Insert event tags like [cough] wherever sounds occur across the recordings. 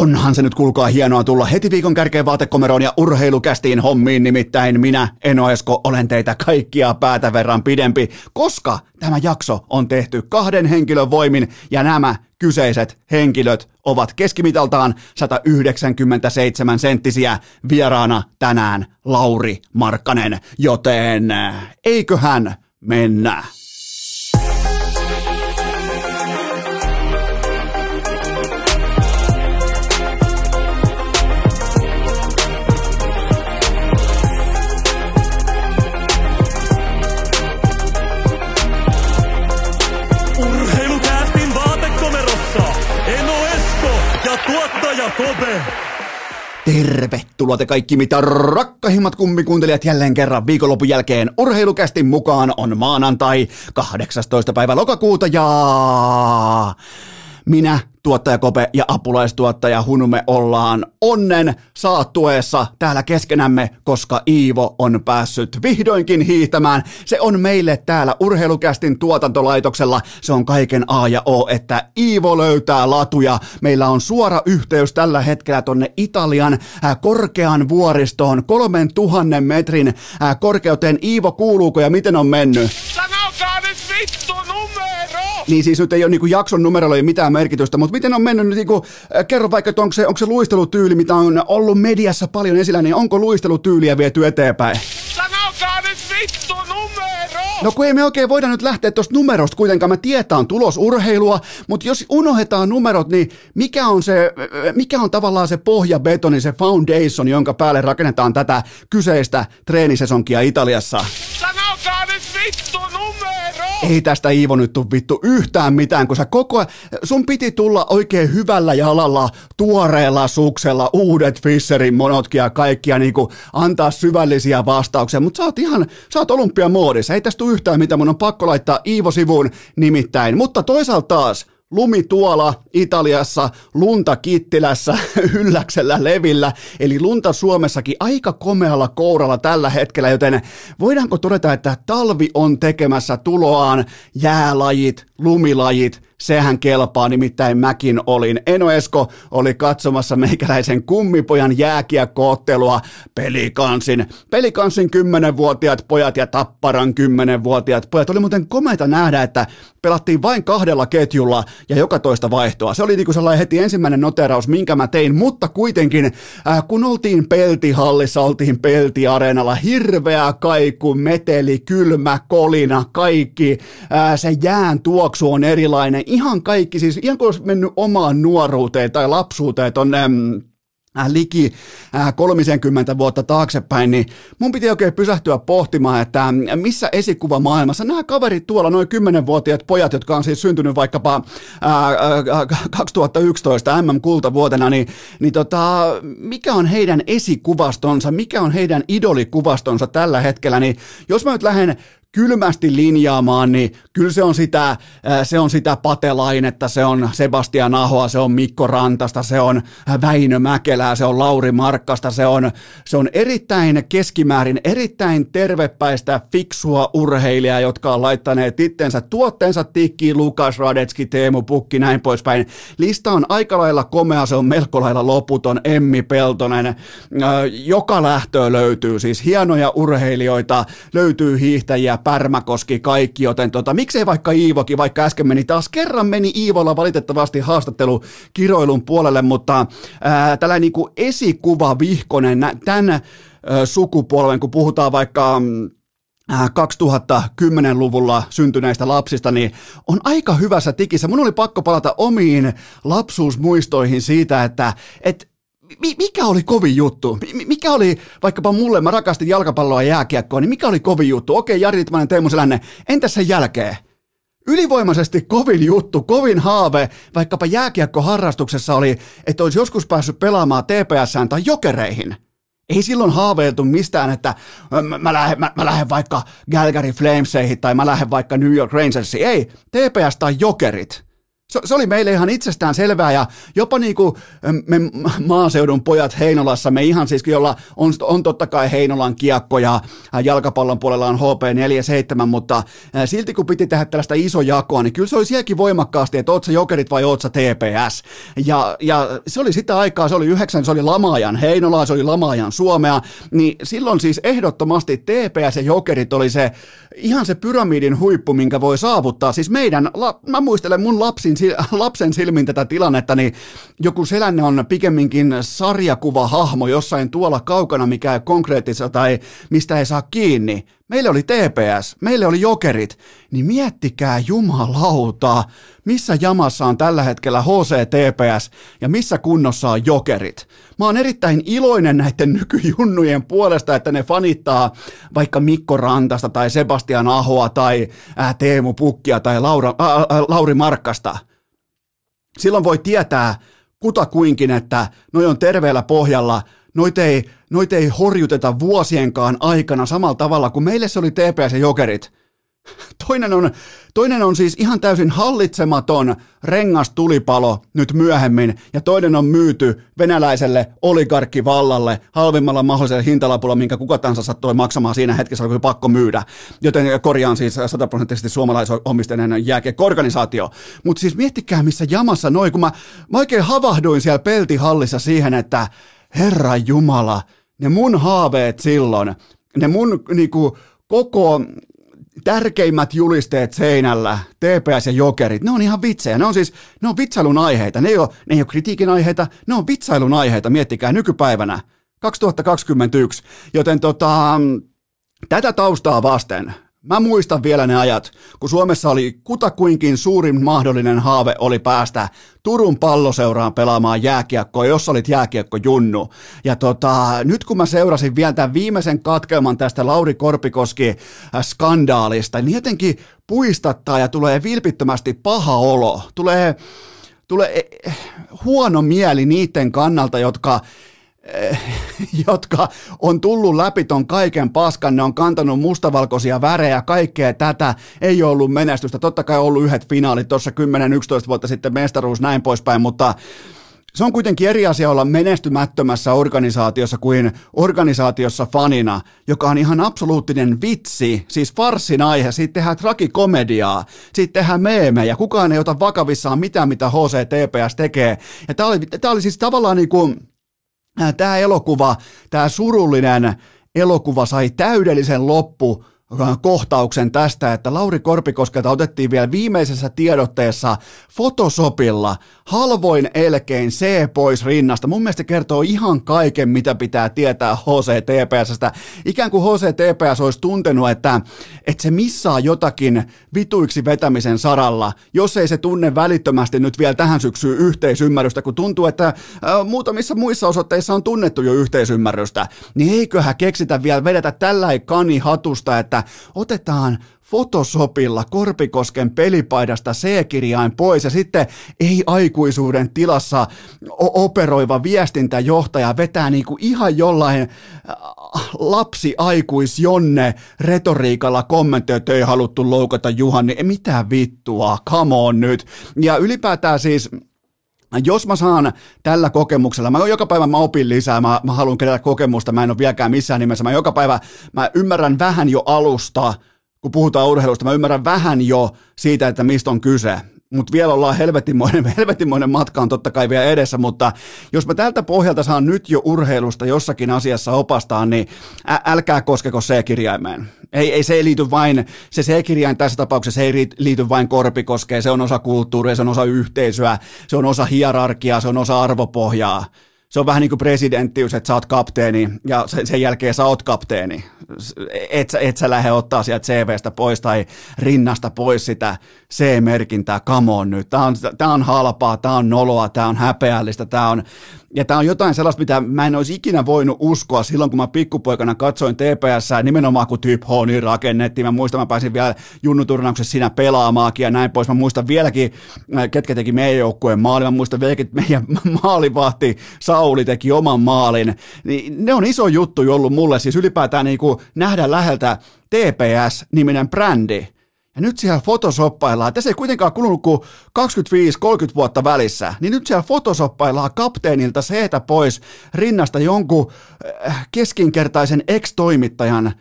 Onhan se nyt kuulkaa hienoa tulla heti viikon kärkeen vaatekomeroon ja urheilukästiin hommiin, nimittäin minä, Eno Esko, olen teitä kaikkia päätä verran pidempi, koska tämä jakso on tehty kahden henkilön voimin ja nämä kyseiset henkilöt ovat keskimitaltaan 197 senttisiä vieraana tänään Lauri Markkanen, joten eiköhän mennä. Kobe. Tervetuloa te kaikki mitä rakkahimmat kummikuuntelijat jälleen kerran viikonlopun jälkeen urheilukästin mukaan on maanantai 18. päivä lokakuuta ja minä, tuottaja Kope ja apulaistuottaja Hunume ollaan onnen saattueessa täällä keskenämme, koska Iivo on päässyt vihdoinkin hiihtämään. Se on meille täällä urheilukästin tuotantolaitoksella. Se on kaiken A ja O, että Iivo löytää latuja. Meillä on suora yhteys tällä hetkellä tonne Italian äh, korkean vuoristoon, kolmen tuhannen metrin äh, korkeuteen. Iivo, kuuluuko ja miten on mennyt? Sanokaa nyt vittu numero! Niin siis nyt ei ole niinku jakson numerolla ei mitään merkitystä, mutta miten on mennyt nyt, niinku, äh, kerro vaikka, että onko se, onko se luistelutyyli, mitä on ollut mediassa paljon esillä, niin onko luistelutyyliä viety eteenpäin? Sanokaa nyt vittu numero! No kun ei me oikein voida nyt lähteä tuosta numerosta kuitenkaan, mä tietää on tulos urheilua, mutta jos unohdetaan numerot, niin mikä on, se, mikä on tavallaan se pohjabetoni, se foundation, jonka päälle rakennetaan tätä kyseistä treenisesonkia Italiassa? Sanokaa nyt vittu numero! Ei tästä Iivo nyt tuu vittu yhtään mitään, kun sä koko ajan, sun piti tulla oikein hyvällä jalalla, tuoreella suksella, uudet Fisherin monotkin ja kaikkia niinku antaa syvällisiä vastauksia, mutta sä oot ihan, sä oot olympiamoodissa, ei tästä tuu yhtään mitään, mun on pakko laittaa Iivo sivuun nimittäin, mutta toisaalta taas, Lumi tuolla Italiassa, lunta Kittilässä, [laughs] ylläksellä levillä, eli lunta Suomessakin aika komealla kouralla tällä hetkellä, joten voidaanko todeta, että talvi on tekemässä tuloaan, jäälajit, lumilajit, sehän kelpaa, nimittäin mäkin olin. Eno Esko oli katsomassa meikäläisen kummipojan jääkiekkoottelua pelikansin. Pelikansin 10-vuotiaat pojat ja Tapparan 10-vuotiaat pojat. Oli muuten komeita nähdä, että pelattiin vain kahdella ketjulla ja joka toista vaihtoa. Se oli niin kuin sellainen heti ensimmäinen noteraus, minkä mä tein, mutta kuitenkin äh, kun oltiin peltihallissa, oltiin peltiareenalla, hirveä kaiku, meteli, kylmä, kolina, kaikki, äh, se jään tuoksu on erilainen, ihan kaikki, siis ihan kuin olisi mennyt omaan nuoruuteen tai lapsuuteen tonne mm, äh, liki äh, 30 vuotta taaksepäin, niin mun piti oikein pysähtyä pohtimaan, että äh, missä esikuva maailmassa nämä kaverit tuolla, noin 10-vuotiaat pojat, jotka on siis syntynyt vaikkapa ää, 2011 MM-kultavuotena, niin, niin tota, mikä on heidän esikuvastonsa, mikä on heidän idolikuvastonsa tällä hetkellä, niin jos mä nyt lähden kylmästi linjaamaan, niin kyllä se on sitä, se on sitä Patelainetta, se on Sebastian Ahoa, se on Mikko Rantasta, se on Väinö Mäkelää, se on Lauri Markkasta, se on, se on erittäin keskimäärin, erittäin tervepäistä, fiksua urheilijaa, jotka on laittaneet itsensä tuotteensa tikkiin, Lukas Radetski, Teemu Pukki, näin poispäin. Lista on aika lailla komea, se on melko lailla loputon, Emmi Peltonen, joka lähtöä löytyy, siis hienoja urheilijoita, löytyy hiihtäjiä, Pärmäkoski, kaikki, joten tota, miksei vaikka Iivokin, vaikka äsken meni taas kerran meni Iivolla valitettavasti haastattelu kiroilun puolelle, mutta ää, tällainen niin kuin esikuva vihkonen tämän ää, sukupolven, kun puhutaan vaikka 2010-luvulla syntyneistä lapsista, niin on aika hyvässä tikissä. Mun oli pakko palata omiin lapsuusmuistoihin siitä, että et mikä oli kovin juttu? Mikä oli, vaikkapa mulle, mä rakastin jalkapalloa ja jääkiekkoa, niin mikä oli kovin juttu? Okei, Jari Litmanen, Teemu Selänne, entäs sen jälkeen? Ylivoimaisesti kovin juttu, kovin haave, vaikkapa jääkiekkoharrastuksessa oli, että olisi joskus päässyt pelaamaan TPSään tai jokereihin. Ei silloin haaveiltu mistään, että mä, mä, lähden, mä, mä lähden vaikka Calgary Flameseihin tai mä lähden vaikka New York Rangersiin. Ei, TPS tai jokerit. Se, se oli meille ihan itsestään selvää ja jopa niin kuin me maaseudun pojat Heinolassa, me ihan siis, jolla on, on totta kai Heinolan kiekkoja, jalkapallon puolella on HP47, mutta silti kun piti tehdä tällaista iso jakoa, niin kyllä se oli sielläkin voimakkaasti, että oot sä jokerit vai oot sä TPS. Ja, ja se oli sitä aikaa, se oli yhdeksän, se oli lamaajan Heinola, se oli lamaajan Suomea, niin silloin siis ehdottomasti TPS ja jokerit oli se ihan se pyramidin huippu, minkä voi saavuttaa. Siis meidän, mä muistelen mun lapsin, lapsen silmin tätä tilannetta, niin joku selänne on pikemminkin sarjakuva hahmo jossain tuolla kaukana, mikä ei tai mistä ei saa kiinni. Meille oli TPS, meille oli jokerit, niin miettikää jumalauta, missä jamassa on tällä hetkellä HCTPS ja missä kunnossa on jokerit. Mä oon erittäin iloinen näiden nykyjunnujen puolesta, että ne fanittaa vaikka Mikko Rantasta tai Sebastian Ahoa tai Teemu Pukkia tai Laura, ää, ää, Lauri Markkasta. Silloin voi tietää kutakuinkin, että noi on terveellä pohjalla, noit ei, noit ei horjuteta vuosienkaan aikana samalla tavalla kuin meille se oli TPS ja Jokerit. [laughs] Toinen on, toinen on siis ihan täysin hallitsematon rengastulipalo nyt myöhemmin, ja toinen on myyty venäläiselle oligarkkivallalle halvimmalla mahdollisella hintalapulla, minkä kuka tahansa sattui maksamaan siinä hetkessä, oli pakko myydä. Joten korjaan siis sataprosenttisesti suomalaisomisteinen jääkeorganisaatio. Mutta siis miettikää, missä jamassa noin, kun mä, mä oikein havahduin siellä peltihallissa siihen, että Herra Jumala, ne mun haaveet silloin, ne mun niinku, koko tärkeimmät julisteet seinällä, TPS ja Jokerit, ne on ihan vitsejä. Ne on siis, ne on vitsailun aiheita. Ne ei ole, ne ei ole kritiikin aiheita, ne on vitsailun aiheita, miettikää nykypäivänä, 2021. Joten tota, tätä taustaa vasten Mä muistan vielä ne ajat, kun Suomessa oli kutakuinkin suurin mahdollinen haave oli päästä Turun palloseuraan pelaamaan jääkiekkoa, jos olit jääkiekko junnu. Ja tota, nyt kun mä seurasin vielä tämän viimeisen katkelman tästä Lauri Korpikoski-skandaalista, niin jotenkin puistattaa ja tulee vilpittömästi paha olo. Tulee, tulee eh, huono mieli niiden kannalta, jotka [laughs] jotka on tullut läpi ton kaiken paskan, ne on kantanut mustavalkoisia värejä, kaikkea. Tätä, ei ole ollut menestystä, totta kai ollut yhdet finaalit tuossa 10-11 vuotta sitten mestaruus näin poispäin, mutta se on kuitenkin eri asia olla menestymättömässä organisaatiossa kuin organisaatiossa fanina, joka on ihan absoluuttinen vitsi, siis farssin aihe, siitä tehdään tragikomediaa, siitä tehdään meemejä, kukaan ei ota vakavissaan mitään, mitä HCTPS tekee. Ja tämä oli, oli siis tavallaan niin kuin, tämä elokuva, tämä surullinen elokuva sai täydellisen loppu kohtauksen tästä, että Lauri Korpikoskelta otettiin vielä viimeisessä tiedotteessa Photoshopilla halvoin elkein C pois rinnasta. Mun mielestä kertoo ihan kaiken, mitä pitää tietää HCTPSstä. Ikään kuin HCTPS olisi tuntenut, että, että se missaa jotakin vituiksi vetämisen saralla, jos ei se tunne välittömästi nyt vielä tähän syksyyn yhteisymmärrystä, kun tuntuu, että äh, muutamissa muissa osoitteissa on tunnettu jo yhteisymmärrystä, niin eiköhän keksitä vielä vedetä tällä kani hatusta, että otetaan Photoshopilla Korpikosken pelipaidasta C-kirjain pois ja sitten ei-aikuisuuden tilassa operoiva viestintäjohtaja vetää niinku ihan jollain lapsi-aikuis-jonne retoriikalla kommenttoi, että ei haluttu loukata Juhani, mitä vittua, come on nyt. Ja ylipäätään siis jos mä saan tällä kokemuksella, mä joka päivä mä opin lisää, mä, mä haluan kerätä kokemusta, mä en ole vieläkään missään nimessä, mä joka päivä mä ymmärrän vähän jo alusta, kun puhutaan urheilusta, mä ymmärrän vähän jo siitä, että mistä on kyse mutta vielä ollaan helvetimoinen, [laughs] helvetimoinen matka on totta kai vielä edessä, mutta jos mä tältä pohjalta saan nyt jo urheilusta jossakin asiassa opastaa, niin ä- älkää koskeko C-kirjaimeen. Ei, ei se ei liity vain, se C-kirjain tässä tapauksessa ei liity vain korpikoskeen, se on osa kulttuuria, se on osa yhteisöä, se on osa hierarkiaa, se on osa arvopohjaa se on vähän niin kuin presidenttiys, että sä oot kapteeni ja sen, jälkeen sä oot kapteeni. Et, et sä lähde ottaa sieltä CVstä pois tai rinnasta pois sitä C-merkintää, come on nyt. Tää on, tää on halpaa, tää on noloa, tää on häpeällistä, tää on ja tämä on jotain sellaista, mitä mä en olisi ikinä voinut uskoa silloin, kun mä pikkupoikana katsoin TPS, nimenomaan kun Typ Honi rakennettiin. Mä muistan, mä pääsin vielä junnuturnauksessa siinä pelaamaakin ja näin pois. Mä muistan vieläkin, äh, ketkä teki meidän joukkueen maalin. Mä muistan vieläkin, että meidän [laughs] maalivahti Sauli teki oman maalin. Niin ne on iso juttu ollut mulle, siis ylipäätään niin nähdä läheltä TPS-niminen brändi Ja nyt siellä fotosoppaillaan, tässä ei kuitenkaan kulunut kuin 25-30 vuotta välissä, niin nyt siellä fotosoppaillaan kapteenilta seetä pois rinnasta jonkun äh, keskinkertaisen ex-toimittajan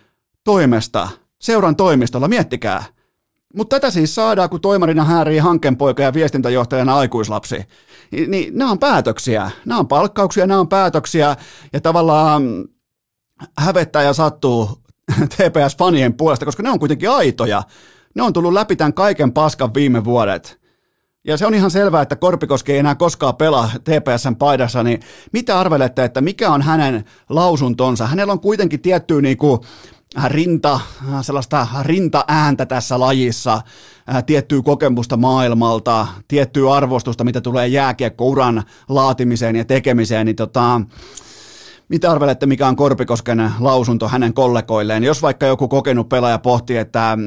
toimesta, seuran toimistolla, miettikää. Mutta tätä siis saadaan, kun toimarina häärii hankenpoika ja viestintäjohtajana aikuislapsi. Niin, nämä on päätöksiä, nämä on palkkauksia, nämä on päätöksiä, ja tavallaan hävettää ja sattuu [laughs] TPS-fanien puolesta, koska ne on kuitenkin aitoja. Ne on tullut läpi tämän kaiken paskan viime vuodet. Ja se on ihan selvää, että Korpikoski ei enää koskaan pelaa TPSn paidassa, niin mitä arvelette, että mikä on hänen lausuntonsa? Hänellä on kuitenkin tiettyä niin kuin rinta, sellaista rinta-ääntä tässä lajissa, tiettyä kokemusta maailmalta, tiettyä arvostusta, mitä tulee jääkiekkouran laatimiseen ja tekemiseen, niin tota, mitä arvelette, mikä on Korpikosken lausunto hänen kollegoilleen? Jos vaikka joku kokenut pelaaja pohtii, että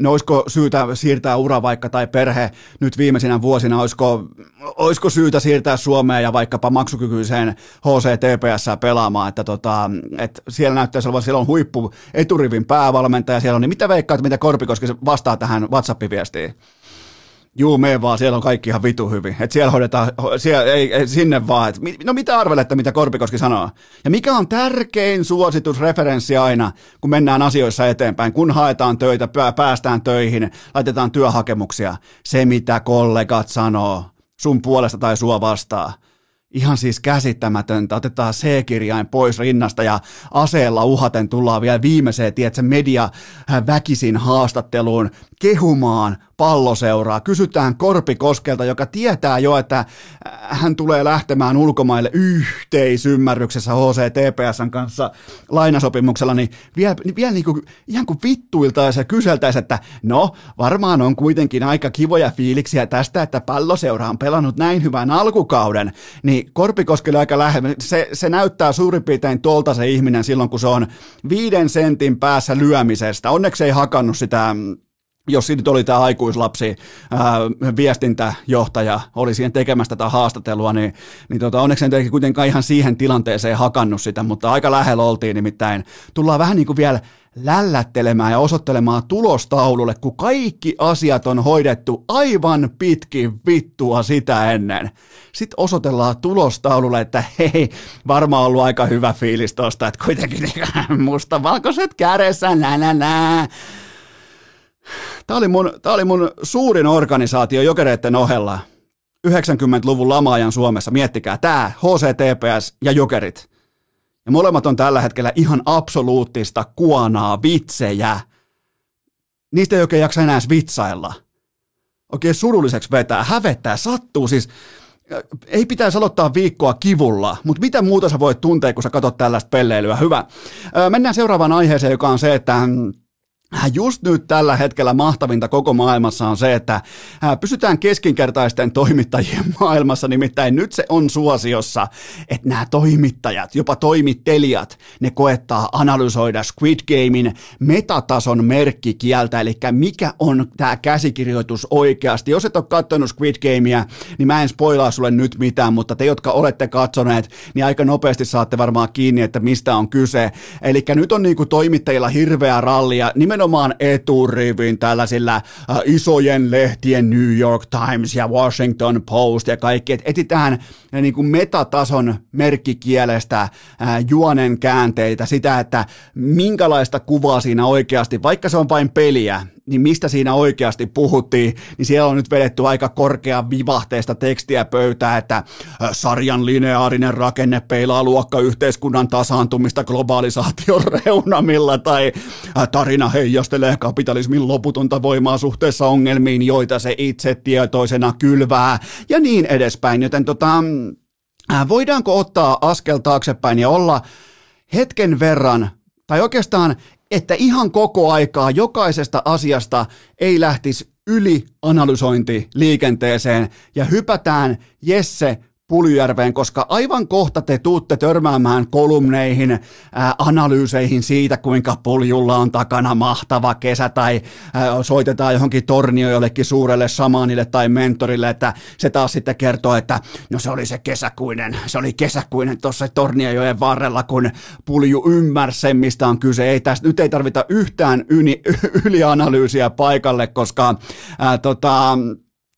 no olisiko syytä siirtää ura vaikka tai perhe nyt viimeisinä vuosina, olisiko, olisiko syytä siirtää Suomeen ja vaikkapa maksukykyiseen HCTPS pelaamaan, että, tota, että siellä näyttäisi olevan, on huippu eturivin päävalmentaja siellä on, niin mitä veikkaat, mitä Korpikoski vastaa tähän WhatsApp-viestiin? Juu, me vaan, siellä on kaikki ihan vitu hyvin. Et siellä hoidetaan, siellä, ei, ei, sinne vaan. Et, no mitä arvelette, mitä Korpikoski sanoo? Ja mikä on tärkein suositusreferenssi aina, kun mennään asioissa eteenpäin, kun haetaan töitä, päästään töihin, laitetaan työhakemuksia? Se, mitä kollegat sanoo sun puolesta tai sua vastaan. Ihan siis käsittämätöntä. Otetaan C-kirjain pois rinnasta ja aseella uhaten tullaan vielä viimeiseen, tiedätkö, media väkisin haastatteluun kehumaan palloseuraa. Kysytään Korpikoskelta, joka tietää jo, että äh, hän tulee lähtemään ulkomaille yhteisymmärryksessä HCTPSn kanssa lainasopimuksella, niin vielä, niin vielä niin kuin, ihan kuin vittuiltaisi ja kyseltäisi, että no, varmaan on kuitenkin aika kivoja fiiliksiä tästä, että palloseura on pelannut näin hyvän alkukauden, niin Korpikoskelle aika lähellä, se, se näyttää suurin piirtein tuolta se ihminen silloin, kun se on viiden sentin päässä lyömisestä. Onneksi ei hakannut sitä jos nyt oli tämä aikuislapsi ää, viestintäjohtaja, oli siihen tekemästä tätä haastattelua, niin, niin tota, onneksi en kuitenkaan ihan siihen tilanteeseen hakannut sitä, mutta aika lähellä oltiin nimittäin. Tullaan vähän niin kuin vielä lällättelemään ja osoittelemaan tulostaululle, kun kaikki asiat on hoidettu aivan pitkin vittua sitä ennen. Sitten osoitellaan tulostaululle, että hei, varmaan ollut aika hyvä fiilis tosta, että kuitenkin [laughs] musta valkoiset kädessä, nä, nä, nä. Tämä oli, mun, tämä oli mun suurin organisaatio jokereiden ohella 90-luvun lamaajan Suomessa. Miettikää, tämä HCTPS ja jokerit. Ja molemmat on tällä hetkellä ihan absoluuttista kuonaa, vitsejä. Niistä ei oikein jaksa enää vitsailla. Oikein surulliseksi vetää, hävettää, sattuu siis. Ei pitäisi aloittaa viikkoa kivulla, mutta mitä muuta sä voit tuntea, kun sä katsot tällaista pelleilyä? Hyvä. Mennään seuraavaan aiheeseen, joka on se, että Just nyt tällä hetkellä mahtavinta koko maailmassa on se, että pysytään keskinkertaisten toimittajien [laughs] maailmassa, nimittäin nyt se on suosiossa, että nämä toimittajat, jopa toimittelijat, ne koettaa analysoida Squid Gamein metatason merkkikieltä, eli mikä on tämä käsikirjoitus oikeasti. Jos et ole katsonut Squid Gamea, niin mä en spoilaa sulle nyt mitään, mutta te, jotka olette katsoneet, niin aika nopeasti saatte varmaan kiinni, että mistä on kyse. Eli nyt on niinku toimittajilla hirveä rallia, nimenomaan nimenomaan eturivin tällaisilla äh, isojen lehtien New York Times ja Washington Post ja kaikki, että etitään äh, niin kuin metatason merkkikielestä äh, juonen käänteitä, sitä, että minkälaista kuvaa siinä oikeasti, vaikka se on vain peliä, niin mistä siinä oikeasti puhuttiin, niin siellä on nyt vedetty aika korkea vivahteesta tekstiä pöytää, että sarjan lineaarinen rakenne peilaa luokkayhteiskunnan tasaantumista globalisaation [laughs] reunamilla, tai tarina heijastelee kapitalismin loputonta voimaa suhteessa ongelmiin, joita se itse tietoisena kylvää, ja niin edespäin, joten tota, voidaanko ottaa askel taaksepäin ja olla hetken verran, tai oikeastaan että ihan koko aikaa jokaisesta asiasta ei lähtisi yli analysointi liikenteeseen ja hypätään Jesse Puljärveen, koska aivan kohta te tuutte törmäämään kolumneihin, ää, analyyseihin siitä, kuinka Puljulla on takana mahtava kesä tai ää, soitetaan johonkin tornio jollekin suurelle samanille tai mentorille, että se taas sitten kertoo, että no se oli se kesäkuinen, se oli kesäkuinen tuossa Torniojoen varrella, kun Pulju ymmärsi mistä on kyse. Ei tästä, nyt ei tarvita yhtään yli, [laughs] ylianalyysiä paikalle, koska ää, tota,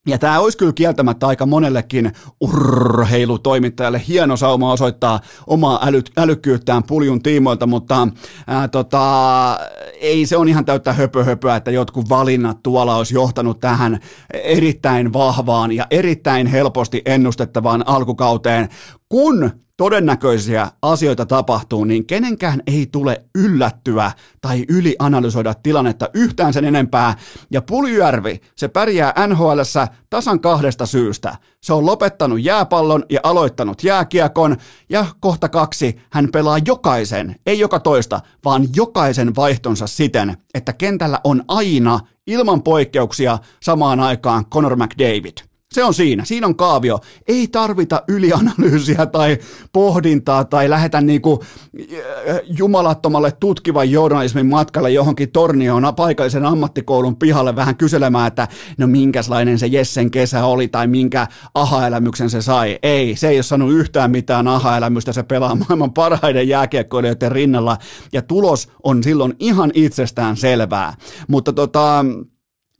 ja tämä olisi kyllä kieltämättä aika monellekin urheilutoimittajalle hieno sauma osoittaa omaa äly, älykkyyttään puljun tiimoilta, mutta ää, tota, ei se on ihan täyttä höpöhöpöä, että jotkut valinnat tuolla olisi johtanut tähän erittäin vahvaan ja erittäin helposti ennustettavaan alkukauteen, kun todennäköisiä asioita tapahtuu, niin kenenkään ei tule yllättyä tai ylianalysoida tilannetta yhtään sen enempää. Ja Puljärvi, se pärjää NHLssä tasan kahdesta syystä. Se on lopettanut jääpallon ja aloittanut jääkiekon, ja kohta kaksi, hän pelaa jokaisen, ei joka toista, vaan jokaisen vaihtonsa siten, että kentällä on aina ilman poikkeuksia samaan aikaan Conor McDavid – se on siinä, siinä on kaavio. Ei tarvita ylianalyysiä tai pohdintaa tai lähetä niinku äh, jumalattomalle tutkivan journalismin matkalle johonkin tornioon paikallisen ammattikoulun pihalle vähän kyselemään, että no minkälainen se Jessen kesä oli tai minkä aha-elämyksen se sai. Ei, se ei ole saanut yhtään mitään aha-elämystä, se pelaa maailman parhaiden jääkiekkoilijoiden rinnalla ja tulos on silloin ihan itsestään selvää. Mutta tota,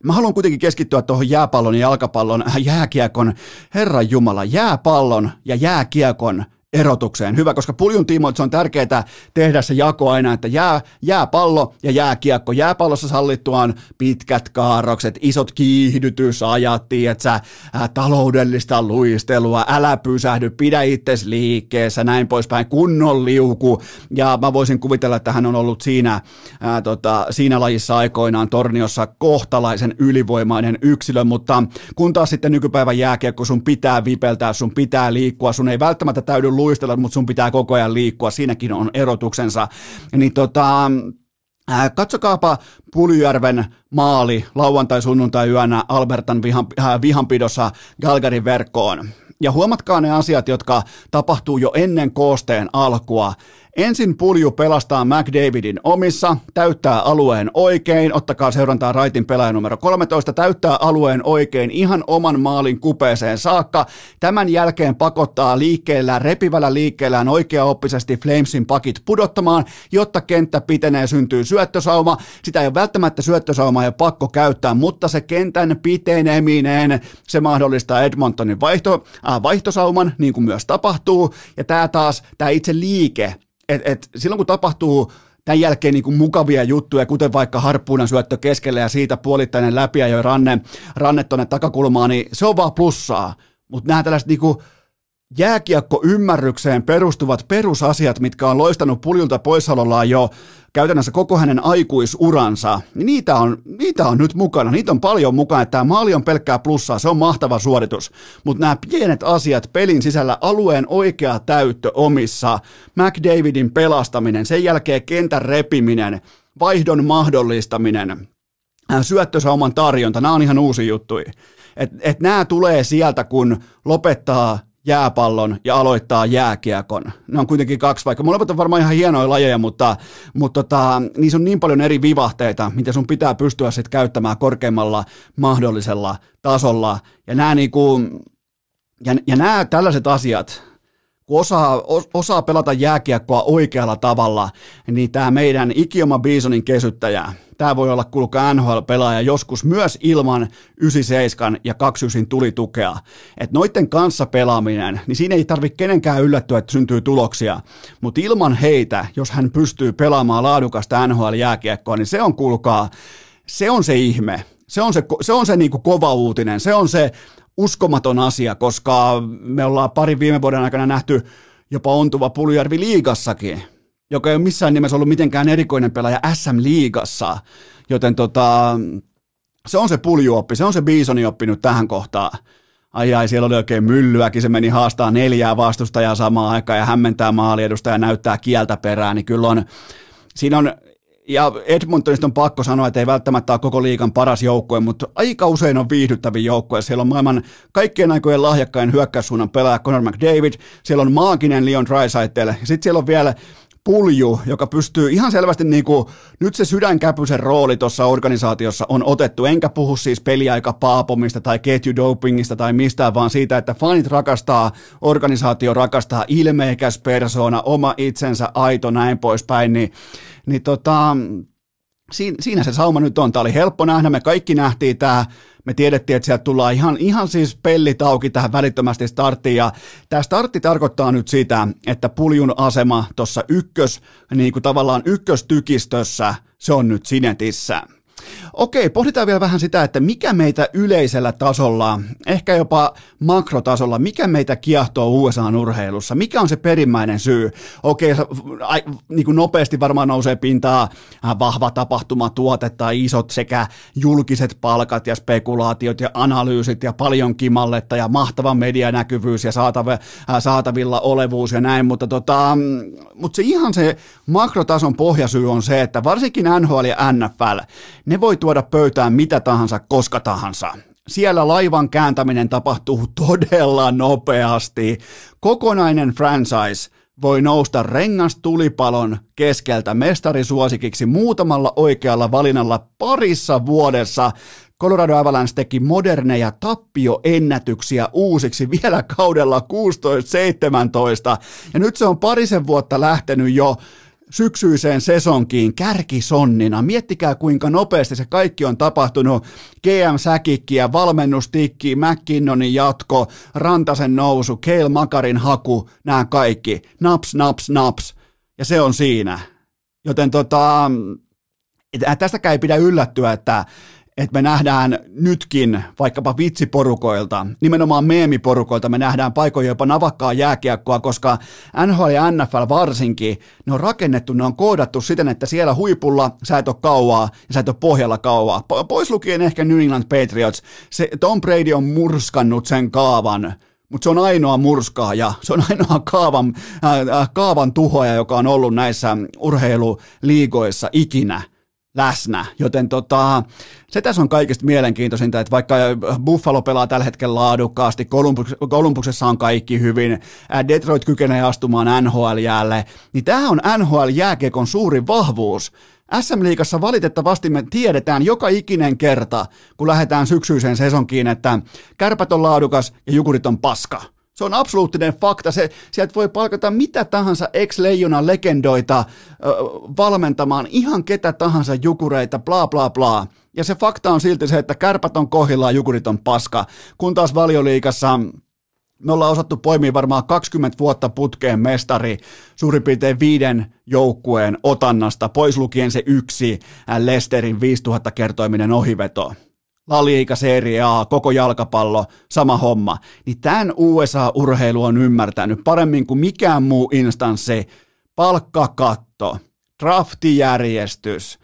Mä haluan kuitenkin keskittyä tuohon jääpallon ja jalkapallon, äh, jääkiekon, Herran Jumala, jääpallon ja jääkiekon erotukseen. Hyvä, koska puljun tiimoilta se on tärkeää tehdä se jako aina, että jää, jääpallo ja jääkiekko. Jääpallossa sallittuaan pitkät kaarrokset, isot kiihdytysajat, tietsä, ää, taloudellista luistelua, älä pysähdy, pidä itses liikkeessä, näin poispäin, kunnon liuku. Ja mä voisin kuvitella, että hän on ollut siinä, ää, tota, siinä lajissa aikoinaan torniossa kohtalaisen ylivoimainen yksilö, mutta kun taas sitten nykypäivän jääkiekko, sun pitää vipeltää, sun pitää liikkua, sun ei välttämättä täydy luistella, mutta sun pitää koko ajan liikkua, siinäkin on erotuksensa. Niin tota, Katsokaapa Puljärven maali lauantai-sunnuntai yönä Albertan vihan, vihanpidossa Galgarin verkkoon. Ja huomatkaa ne asiat, jotka tapahtuu jo ennen koosteen alkua. Ensin pulju pelastaa McDavidin omissa, täyttää alueen oikein, ottakaa seurantaa Raitin pelaaja numero 13, täyttää alueen oikein ihan oman maalin kupeeseen saakka. Tämän jälkeen pakottaa liikkeellä, repivällä liikkeellään oikeaoppisesti Flamesin pakit pudottamaan, jotta kenttä pitenee, syntyy syöttösauma. Sitä ei ole välttämättä syöttösauma ja pakko käyttää, mutta se kentän piteneminen, se mahdollistaa Edmontonin vaihto, äh, vaihtosauman, niin kuin myös tapahtuu. Ja tämä taas, tämä itse liike, et, et silloin kun tapahtuu tämän jälkeen niin kuin mukavia juttuja, kuten vaikka harppuunan syöttö keskelle ja siitä puolittainen läpi ja ranne, ranne tuonne takakulmaan, niin se on vaan plussaa. Mutta nämä tällaiset niin kuin jääkiekko-ymmärrykseen perustuvat perusasiat, mitkä on loistanut puljulta poissaolollaan jo käytännössä koko hänen aikuisuransa, niin niitä on, niitä on nyt mukana. Niitä on paljon mukana, että tämä maali on pelkkää plussaa, se on mahtava suoritus. Mutta nämä pienet asiat pelin sisällä, alueen oikea täyttö omissa, McDavidin pelastaminen, sen jälkeen kentän repiminen, vaihdon mahdollistaminen, syöttösauman tarjonta, nämä on ihan uusi juttu. Et, et nämä tulee sieltä, kun lopettaa jääpallon ja aloittaa jääkiekon. Ne on kuitenkin kaksi, vaikka molemmat on varmaan ihan hienoja lajeja, mutta, mutta tota, niissä on niin paljon eri vivahteita, mitä sun pitää pystyä sitten käyttämään korkeimmalla mahdollisella tasolla. Ja nämä, niinku, ja, ja nämä tällaiset asiat, kun osaa, osaa pelata jääkiekkoa oikealla tavalla, niin tämä meidän ikioma Bisonin kesyttäjä, tämä voi olla kulkaa NHL-pelaaja joskus myös ilman 97 ja 29 tulitukea. Että noiden kanssa pelaaminen, niin siinä ei tarvitse kenenkään yllättyä, että syntyy tuloksia. Mutta ilman heitä, jos hän pystyy pelaamaan laadukasta NHL-jääkiekkoa, niin se on kulkaa, se on se ihme. Se on se, se, on se niinku kova uutinen, se on se uskomaton asia, koska me ollaan pari viime vuoden aikana nähty jopa ontuva Puljärvi liigassakin, joka ei ole missään nimessä ollut mitenkään erikoinen pelaaja SM-liigassa, joten tota, se on se puljuoppi, se on se Bisoni oppinut tähän kohtaan. Ai ai, siellä oli oikein myllyäkin, se meni haastaa neljää vastustajaa samaan aikaan ja hämmentää maaliedusta ja näyttää kieltä perään, niin kyllä on, siinä on ja Edmontonista on pakko sanoa, että ei välttämättä ole koko liikan paras joukkue, mutta aika usein on viihdyttäviä joukkoja. Siellä on maailman kaikkien aikojen lahjakkain hyökkäyssuunnan pelaaja Conor McDavid, siellä on maaginen Leon Draisaitl, ja sitten siellä on vielä pulju, joka pystyy ihan selvästi niin kuin, nyt se sydänkäpysen rooli tuossa organisaatiossa on otettu, enkä puhu siis peliaika paapomista tai ketjudopingista tai mistään, vaan siitä, että fanit rakastaa, organisaatio rakastaa, ilmeikäs persona, oma itsensä, aito, näin poispäin, niin, niin tota, siinä, siinä se sauma nyt on. Tämä oli helppo nähdä, me kaikki nähtiin tämä me tiedettiin, että sieltä tullaan ihan, ihan siis pellit auki tähän välittömästi starttiin, ja tämä startti tarkoittaa nyt sitä, että puljun asema tuossa ykkös, niin kuin tavallaan ykköstykistössä, se on nyt sinetissä. Okei, pohditaan vielä vähän sitä, että mikä meitä yleisellä tasolla, ehkä jopa makrotasolla, mikä meitä kiehtoo USA-urheilussa, mikä on se perimmäinen syy? Okei, niin kuin nopeasti varmaan nousee pintaa äh, vahva tapahtumatuote tai isot sekä julkiset palkat ja spekulaatiot ja analyysit ja paljon kimalletta ja mahtava medianäkyvyys ja äh, saatavilla olevuus ja näin, mutta, tota, mutta se ihan se makrotason pohjasyy on se, että varsinkin NHL ja NFL, ne voi tuoda pöytään mitä tahansa koska tahansa. Siellä laivan kääntäminen tapahtuu todella nopeasti. Kokonainen franchise voi nousta rengastulipalon keskeltä mestarisuosikiksi muutamalla oikealla valinnalla parissa vuodessa. Colorado Avalanche teki moderneja tappioennätyksiä uusiksi vielä kaudella 16-17, ja nyt se on parisen vuotta lähtenyt jo syksyiseen sesonkiin kärkisonnina. Miettikää kuinka nopeasti se kaikki on tapahtunut. GM Säkikkiä, valmennustikki, McKinnonin jatko, Rantasen nousu, Keil Makarin haku, nämä kaikki. Naps, naps, naps. Ja se on siinä. Joten tota, tästäkään ei pidä yllättyä, että että me nähdään nytkin vaikkapa vitsiporukoilta, nimenomaan meemiporukoilta, me nähdään paikoja jopa navakkaa jääkiekkoa, koska NHL ja NFL varsinkin, ne on rakennettu, ne on koodattu siten, että siellä huipulla sä et ole kauaa ja sä et ole pohjalla kauaa. Pois lukien ehkä New England Patriots, se Tom Brady on murskannut sen kaavan, mutta se on ainoa murskaaja, se on ainoa kaavan, äh, kaavan tuhoja, joka on ollut näissä urheiluliigoissa ikinä läsnä, joten tota, se tässä on kaikista mielenkiintoisinta, että vaikka Buffalo pelaa tällä hetkellä laadukkaasti, Columbus, Columbuksessa on kaikki hyvin, Detroit kykenee astumaan NHL-jäälle, niin tämä on NHL-jääkiekon suuri vahvuus. SM-liigassa valitettavasti me tiedetään joka ikinen kerta, kun lähdetään syksyiseen sesonkiin, että kärpät on laadukas ja jukurit on paska. Se on absoluuttinen fakta. Se, sieltä voi palkata mitä tahansa ex-leijonan legendoita ö, valmentamaan ihan ketä tahansa jukureita, bla bla bla. Ja se fakta on silti se, että kärpät on kohillaan, jukurit on paska. Kun taas valioliikassa me ollaan osattu poimia varmaan 20 vuotta putkeen mestari suurin piirtein viiden joukkueen otannasta, pois lukien se yksi Lesterin 5000 kertoiminen ohiveto. La Liga, Serie A, koko jalkapallo, sama homma. Niin tämän USA-urheilu on ymmärtänyt paremmin kuin mikään muu instanssi. Palkkakatto, draftijärjestys,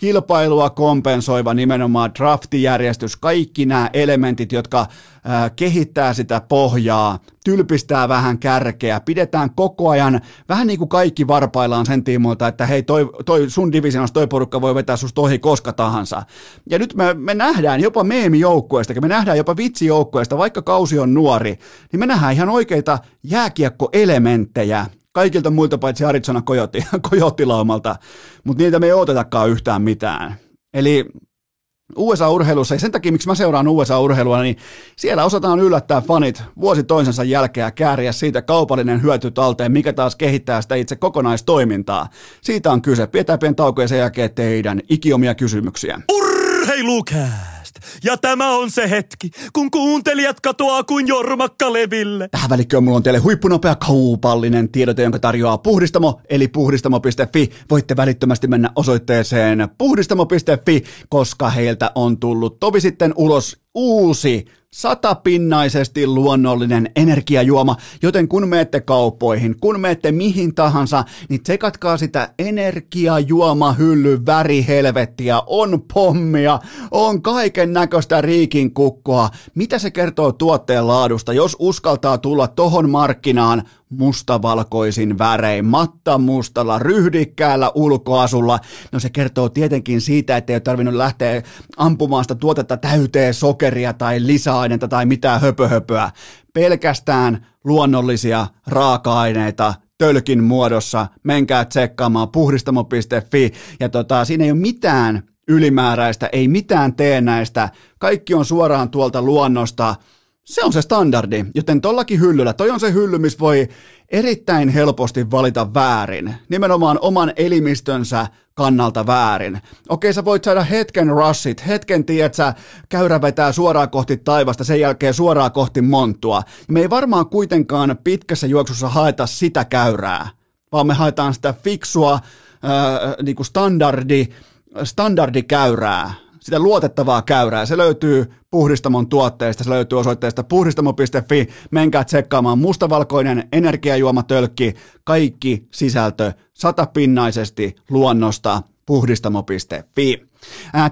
kilpailua kompensoiva nimenomaan draftijärjestys, kaikki nämä elementit, jotka äh, kehittää sitä pohjaa, tylpistää vähän kärkeä, pidetään koko ajan, vähän niin kuin kaikki varpaillaan sen tiimoilta, että hei, toi, toi sun divisionas toi porukka voi vetää susta ohi koska tahansa. Ja nyt me, me nähdään jopa meemijoukkueesta, me nähdään jopa vitsijoukkueesta, vaikka kausi on nuori, niin me nähdään ihan oikeita jääkiekkoelementtejä, kaikilta muilta paitsi Arizona Coyote, [laughs] Coyote-laumalta, mutta niitä me ei odotetakaan yhtään mitään. Eli USA-urheilussa, ja sen takia miksi mä seuraan USA-urheilua, niin siellä osataan yllättää fanit vuosi toisensa jälkeen ja kääriä siitä kaupallinen hyöty talteen, mikä taas kehittää sitä itse kokonaistoimintaa. Siitä on kyse. Pidetään pieni tauko ja sen jälkeen teidän ikiomia kysymyksiä. Urheilukää! Ja tämä on se hetki, kun kuuntelijat katoaa kuin jormakka leville. Tähän välikköön mulla on teille huippunopea kaupallinen tiedote, jonka tarjoaa Puhdistamo, eli puhdistamo.fi. Voitte välittömästi mennä osoitteeseen puhdistamo.fi, koska heiltä on tullut tovi sitten ulos uusi satapinnaisesti luonnollinen energiajuoma, joten kun menette kauppoihin, kun menette mihin tahansa, niin tsekatkaa sitä energiajuoma hylly värihelvettiä, on pommia, on kaiken näköistä riikin kukkoa. Mitä se kertoo tuotteen laadusta, jos uskaltaa tulla tohon markkinaan mustavalkoisin värein, matta mustalla, ryhdikkäällä ulkoasulla. No se kertoo tietenkin siitä, että ei ole tarvinnut lähteä ampumaan sitä tuotetta täyteen sokeria tai lisäaineita tai mitään höpöhöpöä. Pelkästään luonnollisia raaka-aineita, tölkin muodossa. Menkää tsekkaamaan puhdistamo.fi ja tota, siinä ei ole mitään ylimääräistä, ei mitään teennäistä. Kaikki on suoraan tuolta luonnosta. Se on se standardi, joten tollakin hyllyllä, toi on se hylly, missä voi erittäin helposti valita väärin, nimenomaan oman elimistönsä kannalta väärin. Okei, sä voit saada hetken rushit, hetken, tiedät sä, käyrä vetää suoraan kohti taivasta, sen jälkeen suoraan kohti monttua. Me ei varmaan kuitenkaan pitkässä juoksussa haeta sitä käyrää, vaan me haetaan sitä fiksua, äh, niin kuin standardi, standardikäyrää, sitä luotettavaa käyrää. Se löytyy puhdistamon tuotteista, se löytyy osoitteesta puhdistamo.fi. Menkää tsekkaamaan mustavalkoinen energiajuomatölkki, kaikki sisältö satapinnaisesti luonnosta puhdistamo.fi.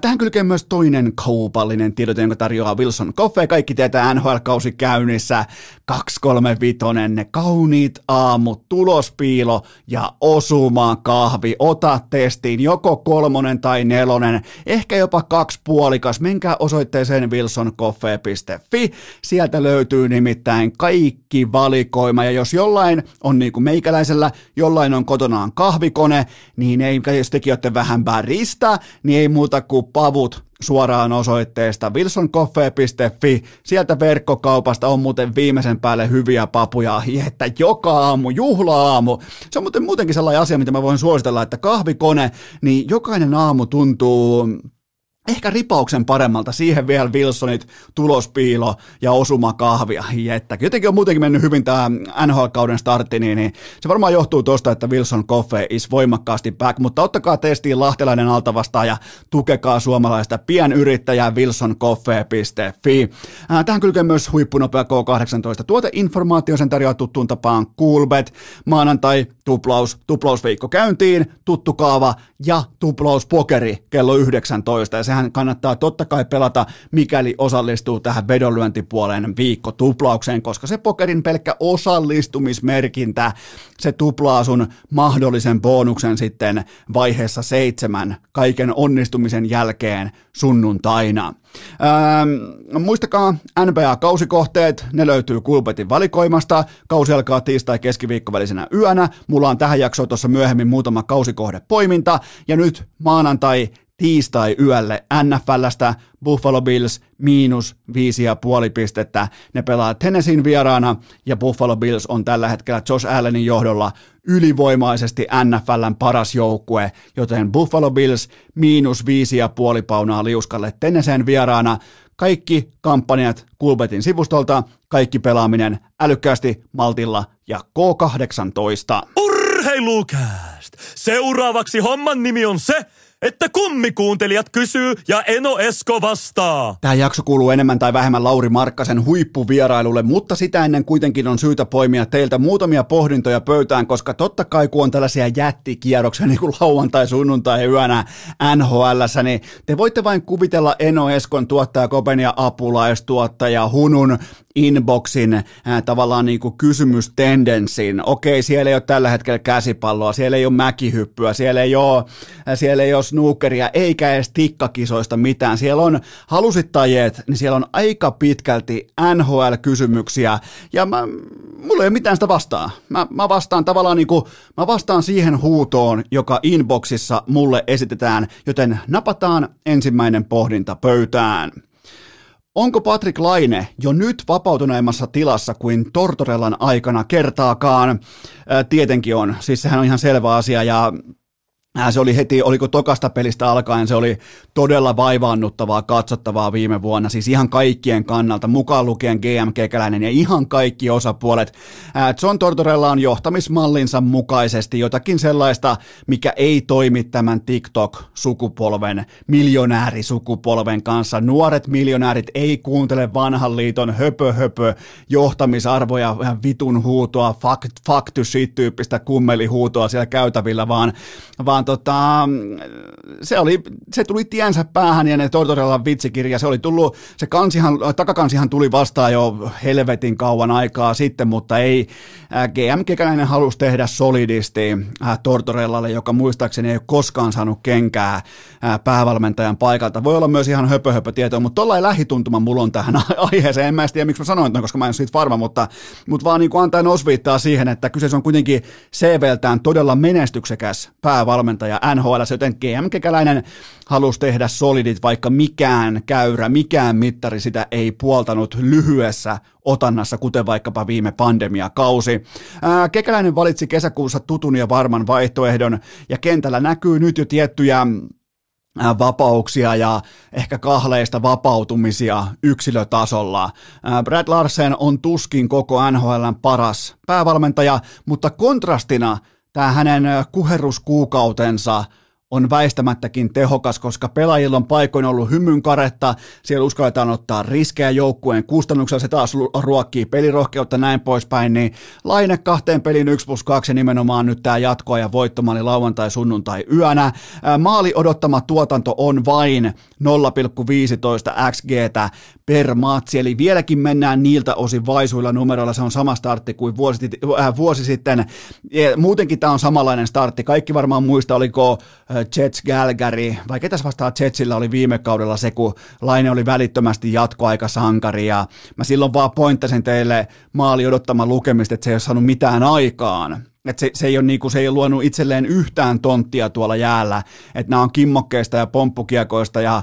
Tähän kylkee myös toinen kaupallinen tiedote, jonka tarjoaa Wilson Coffee. Kaikki tietää NHL-kausi käynnissä. 235, ne kauniit aamut, tulospiilo ja osuma kahvi. Ota testiin joko kolmonen tai nelonen, ehkä jopa kaksi puolikas. Menkää osoitteeseen wilsoncoffee.fi. Sieltä löytyy nimittäin kaikki valikoima. Ja jos jollain on niin kuin meikäläisellä, jollain on kotonaan kahvikone, niin ei, jos tekin olette vähän barista, niin ei muuta kuin pavut suoraan osoitteesta wilsoncoffee.fi. Sieltä verkkokaupasta on muuten viimeisen päälle hyviä papuja, että joka aamu, juhla-aamu. Se on muuten muutenkin sellainen asia, mitä mä voin suositella, että kahvikone, niin jokainen aamu tuntuu ehkä ripauksen paremmalta, siihen vielä Wilsonit, tulospiilo ja osuma kahvia. Että jotenkin on muutenkin mennyt hyvin tämä NHL-kauden startti, niin, niin se varmaan johtuu tosta, että Wilson Coffee is voimakkaasti back, mutta ottakaa testiin lahtelainen alta vastaan ja tukekaa suomalaista pienyrittäjää wilsoncoffee.fi. Tähän kylkee myös huippunopea K18 tuoteinformaatio, sen tarjoaa tuttuun tapaan Coolbet, maanantai, tuplaus, tuplausviikko käyntiin, tuttu kaava ja tuplauspokeri kello 19 ja sehän kannattaa totta kai pelata, mikäli osallistuu tähän vedonlyöntipuolen viikkotuplaukseen, koska se pokerin pelkkä osallistumismerkintä, se tuplaa sun mahdollisen bonuksen sitten vaiheessa seitsemän kaiken onnistumisen jälkeen sunnuntaina. Ähm, muistakaa NBA-kausikohteet, ne löytyy Kulpetin valikoimasta. Kausi alkaa tiistai keskiviikko välisenä yönä. Mulla on tähän jaksoon tuossa myöhemmin muutama kausikohde poiminta. Ja nyt maanantai tiistai yölle NFLstä Buffalo Bills miinus viisi ja puoli pistettä. Ne pelaa Tennesseein vieraana ja Buffalo Bills on tällä hetkellä Josh Allenin johdolla ylivoimaisesti NFLn paras joukkue, joten Buffalo Bills miinus viisi ja puoli paunaa liuskalle Tennesseein vieraana. Kaikki kampanjat Kulbetin sivustolta, kaikki pelaaminen älykkäästi, maltilla ja K18. Urheilukääst! Seuraavaksi homman nimi on se, että kummikuuntelijat kysyy ja Eno Esko vastaa. Tämä jakso kuuluu enemmän tai vähemmän Lauri Markkasen huippuvierailulle, mutta sitä ennen kuitenkin on syytä poimia teiltä muutamia pohdintoja pöytään, koska totta kai kun on tällaisia jättikierroksia niin kuin lauantai, sunnuntai yönä NHL, niin te voitte vain kuvitella Eno Eskon tuottaja Kopen ja apulaistuottaja Hunun inboxin äh, tavallaan niin kuin kysymystendenssin. Okei, siellä ei ole tällä hetkellä käsipalloa, siellä ei ole mäkihyppyä, siellä ei ole, äh, siellä ei ole snookeria eikä edes tikkakisoista mitään. Siellä on halusittajeet, niin siellä on aika pitkälti NHL-kysymyksiä ja mä, mulla ei ole mitään sitä vastaa. Mä, mä vastaan tavallaan niin kuin, mä vastaan siihen huutoon, joka inboxissa mulle esitetään, joten napataan ensimmäinen pohdinta pöytään. Onko Patrick Laine jo nyt vapautuneemmassa tilassa kuin Tortorellan aikana kertaakaan? Ää, tietenkin on, siis sehän on ihan selvä asia ja se oli heti, oliko tokasta pelistä alkaen, se oli todella vaivaannuttavaa, katsottavaa viime vuonna, siis ihan kaikkien kannalta, mukaan lukien GM Kekäläinen ja ihan kaikki osapuolet. John Tortorella on johtamismallinsa mukaisesti jotakin sellaista, mikä ei toimi tämän TikTok-sukupolven, miljonäärisukupolven kanssa. Nuoret miljonäärit ei kuuntele vanhan liiton höpö höpö johtamisarvoja, vitun huutoa, fuck, fuck to shit tyyppistä kummelihuutoa siellä käytävillä, vaan, vaan vaan tota, se, oli, se tuli tiensä päähän ja ne Tortorellan vitsikirja, se oli tullut, se kansihan, takakansihan tuli vastaan jo helvetin kauan aikaa sitten, mutta ei GM Kekäläinen halusi tehdä solidisti Tortorellalle, joka muistaakseni ei ole koskaan saanut kenkää päävalmentajan paikalta. Voi olla myös ihan höpö, höpö tietoa, mutta tollain lähituntuma mulla on tähän [laughs] aiheeseen. En mä tiedä, miksi mä sanoin tämän, koska mä en ole siitä varma, mutta, mutta vaan niin kuin antaa osviittaa siihen, että kyseessä on kuitenkin CVltään todella menestyksekäs päävalmentaja NHL, joten GM Kekäläinen halusi tehdä solidit, vaikka mikään käyrä, mikään mittari sitä ei puoltanut lyhyessä otannassa, kuten vaikkapa viime pandemiakausi. Kekäläinen valitsi kesäkuussa tutun ja varman vaihtoehdon, ja kentällä näkyy nyt jo tiettyjä vapauksia ja ehkä kahleista vapautumisia yksilötasolla. Brad Larsen on tuskin koko NHLn paras päävalmentaja, mutta kontrastina tämä hänen kuheruskuukautensa – on väistämättäkin tehokas, koska pelaajilla on paikoin ollut hymyn karetta, siellä uskalletaan ottaa riskejä joukkueen kustannuksella, se taas ruokkii pelirohkeutta näin poispäin, niin Laine kahteen pelin 1 plus 2 ja nimenomaan nyt tämä jatkoa ja voittomaali lauantai, sunnuntai yönä. Maali odottama tuotanto on vain 0,15 XG per matsi, eli vieläkin mennään niiltä osin vaisuilla numeroilla, se on sama startti kuin vuosi, äh, vuosi sitten. Ja muutenkin tämä on samanlainen startti, kaikki varmaan muista, oliko Jets Galgary, vai ketäs vastaan Jetsillä oli viime kaudella se, kun Laine oli välittömästi jatkoaikasankari, ja mä silloin vaan pointtasin teille maali odottamaan lukemista, että se ei ole saanut mitään aikaan. Että se, se, ei ole, niinku, se ei ole luonut itselleen yhtään tonttia tuolla jäällä, että nämä on kimmokkeista ja pomppukiekoista ja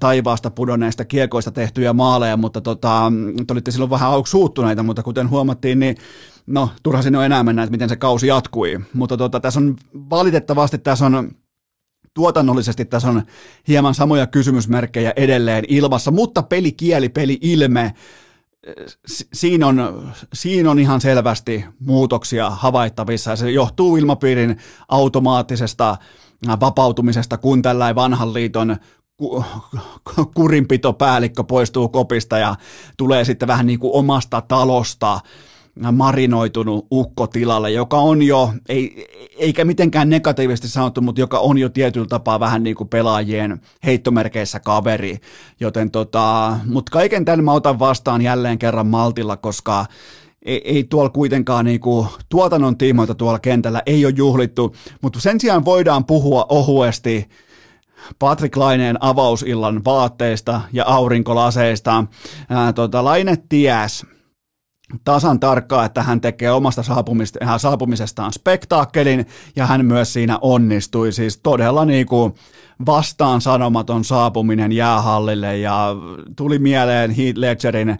taivaasta pudonneista kiekoista tehtyjä maaleja, mutta tota, te olitte silloin vähän suuttuneita, mutta kuten huomattiin, niin no turha sinne on enää mennä, että miten se kausi jatkui. Mutta tota, tässä on valitettavasti tässä on tuotannollisesti tässä on hieman samoja kysymysmerkkejä edelleen ilmassa, mutta pelikieli, peli-ilme, siinä on, siinä on ihan selvästi muutoksia havaittavissa. Se johtuu ilmapiirin automaattisesta vapautumisesta, kun tällainen vanhan liiton kurinpitopäällikkö poistuu kopista ja tulee sitten vähän niin kuin omasta talosta marinoitunut ukko tilalle, joka on jo, ei, eikä mitenkään negatiivisesti sanottu, mutta joka on jo tietyllä tapaa vähän niin kuin pelaajien heittomerkeissä kaveri. Joten tota, mutta kaiken tämän mä otan vastaan jälleen kerran maltilla, koska ei, ei tuolla kuitenkaan niin kuin, tuotannon tiimoilta tuolla kentällä ei ole juhlittu, mutta sen sijaan voidaan puhua ohuesti Patrick Laineen avausillan vaatteista ja aurinkolaseista. Ää, tota, Laine ties, tasan tarkkaa, että hän tekee omasta saapumisestaan spektaakkelin ja hän myös siinä onnistui. Siis todella niin kuin vastaan sanomaton saapuminen jäähallille ja tuli mieleen Heath Ledgerin äh,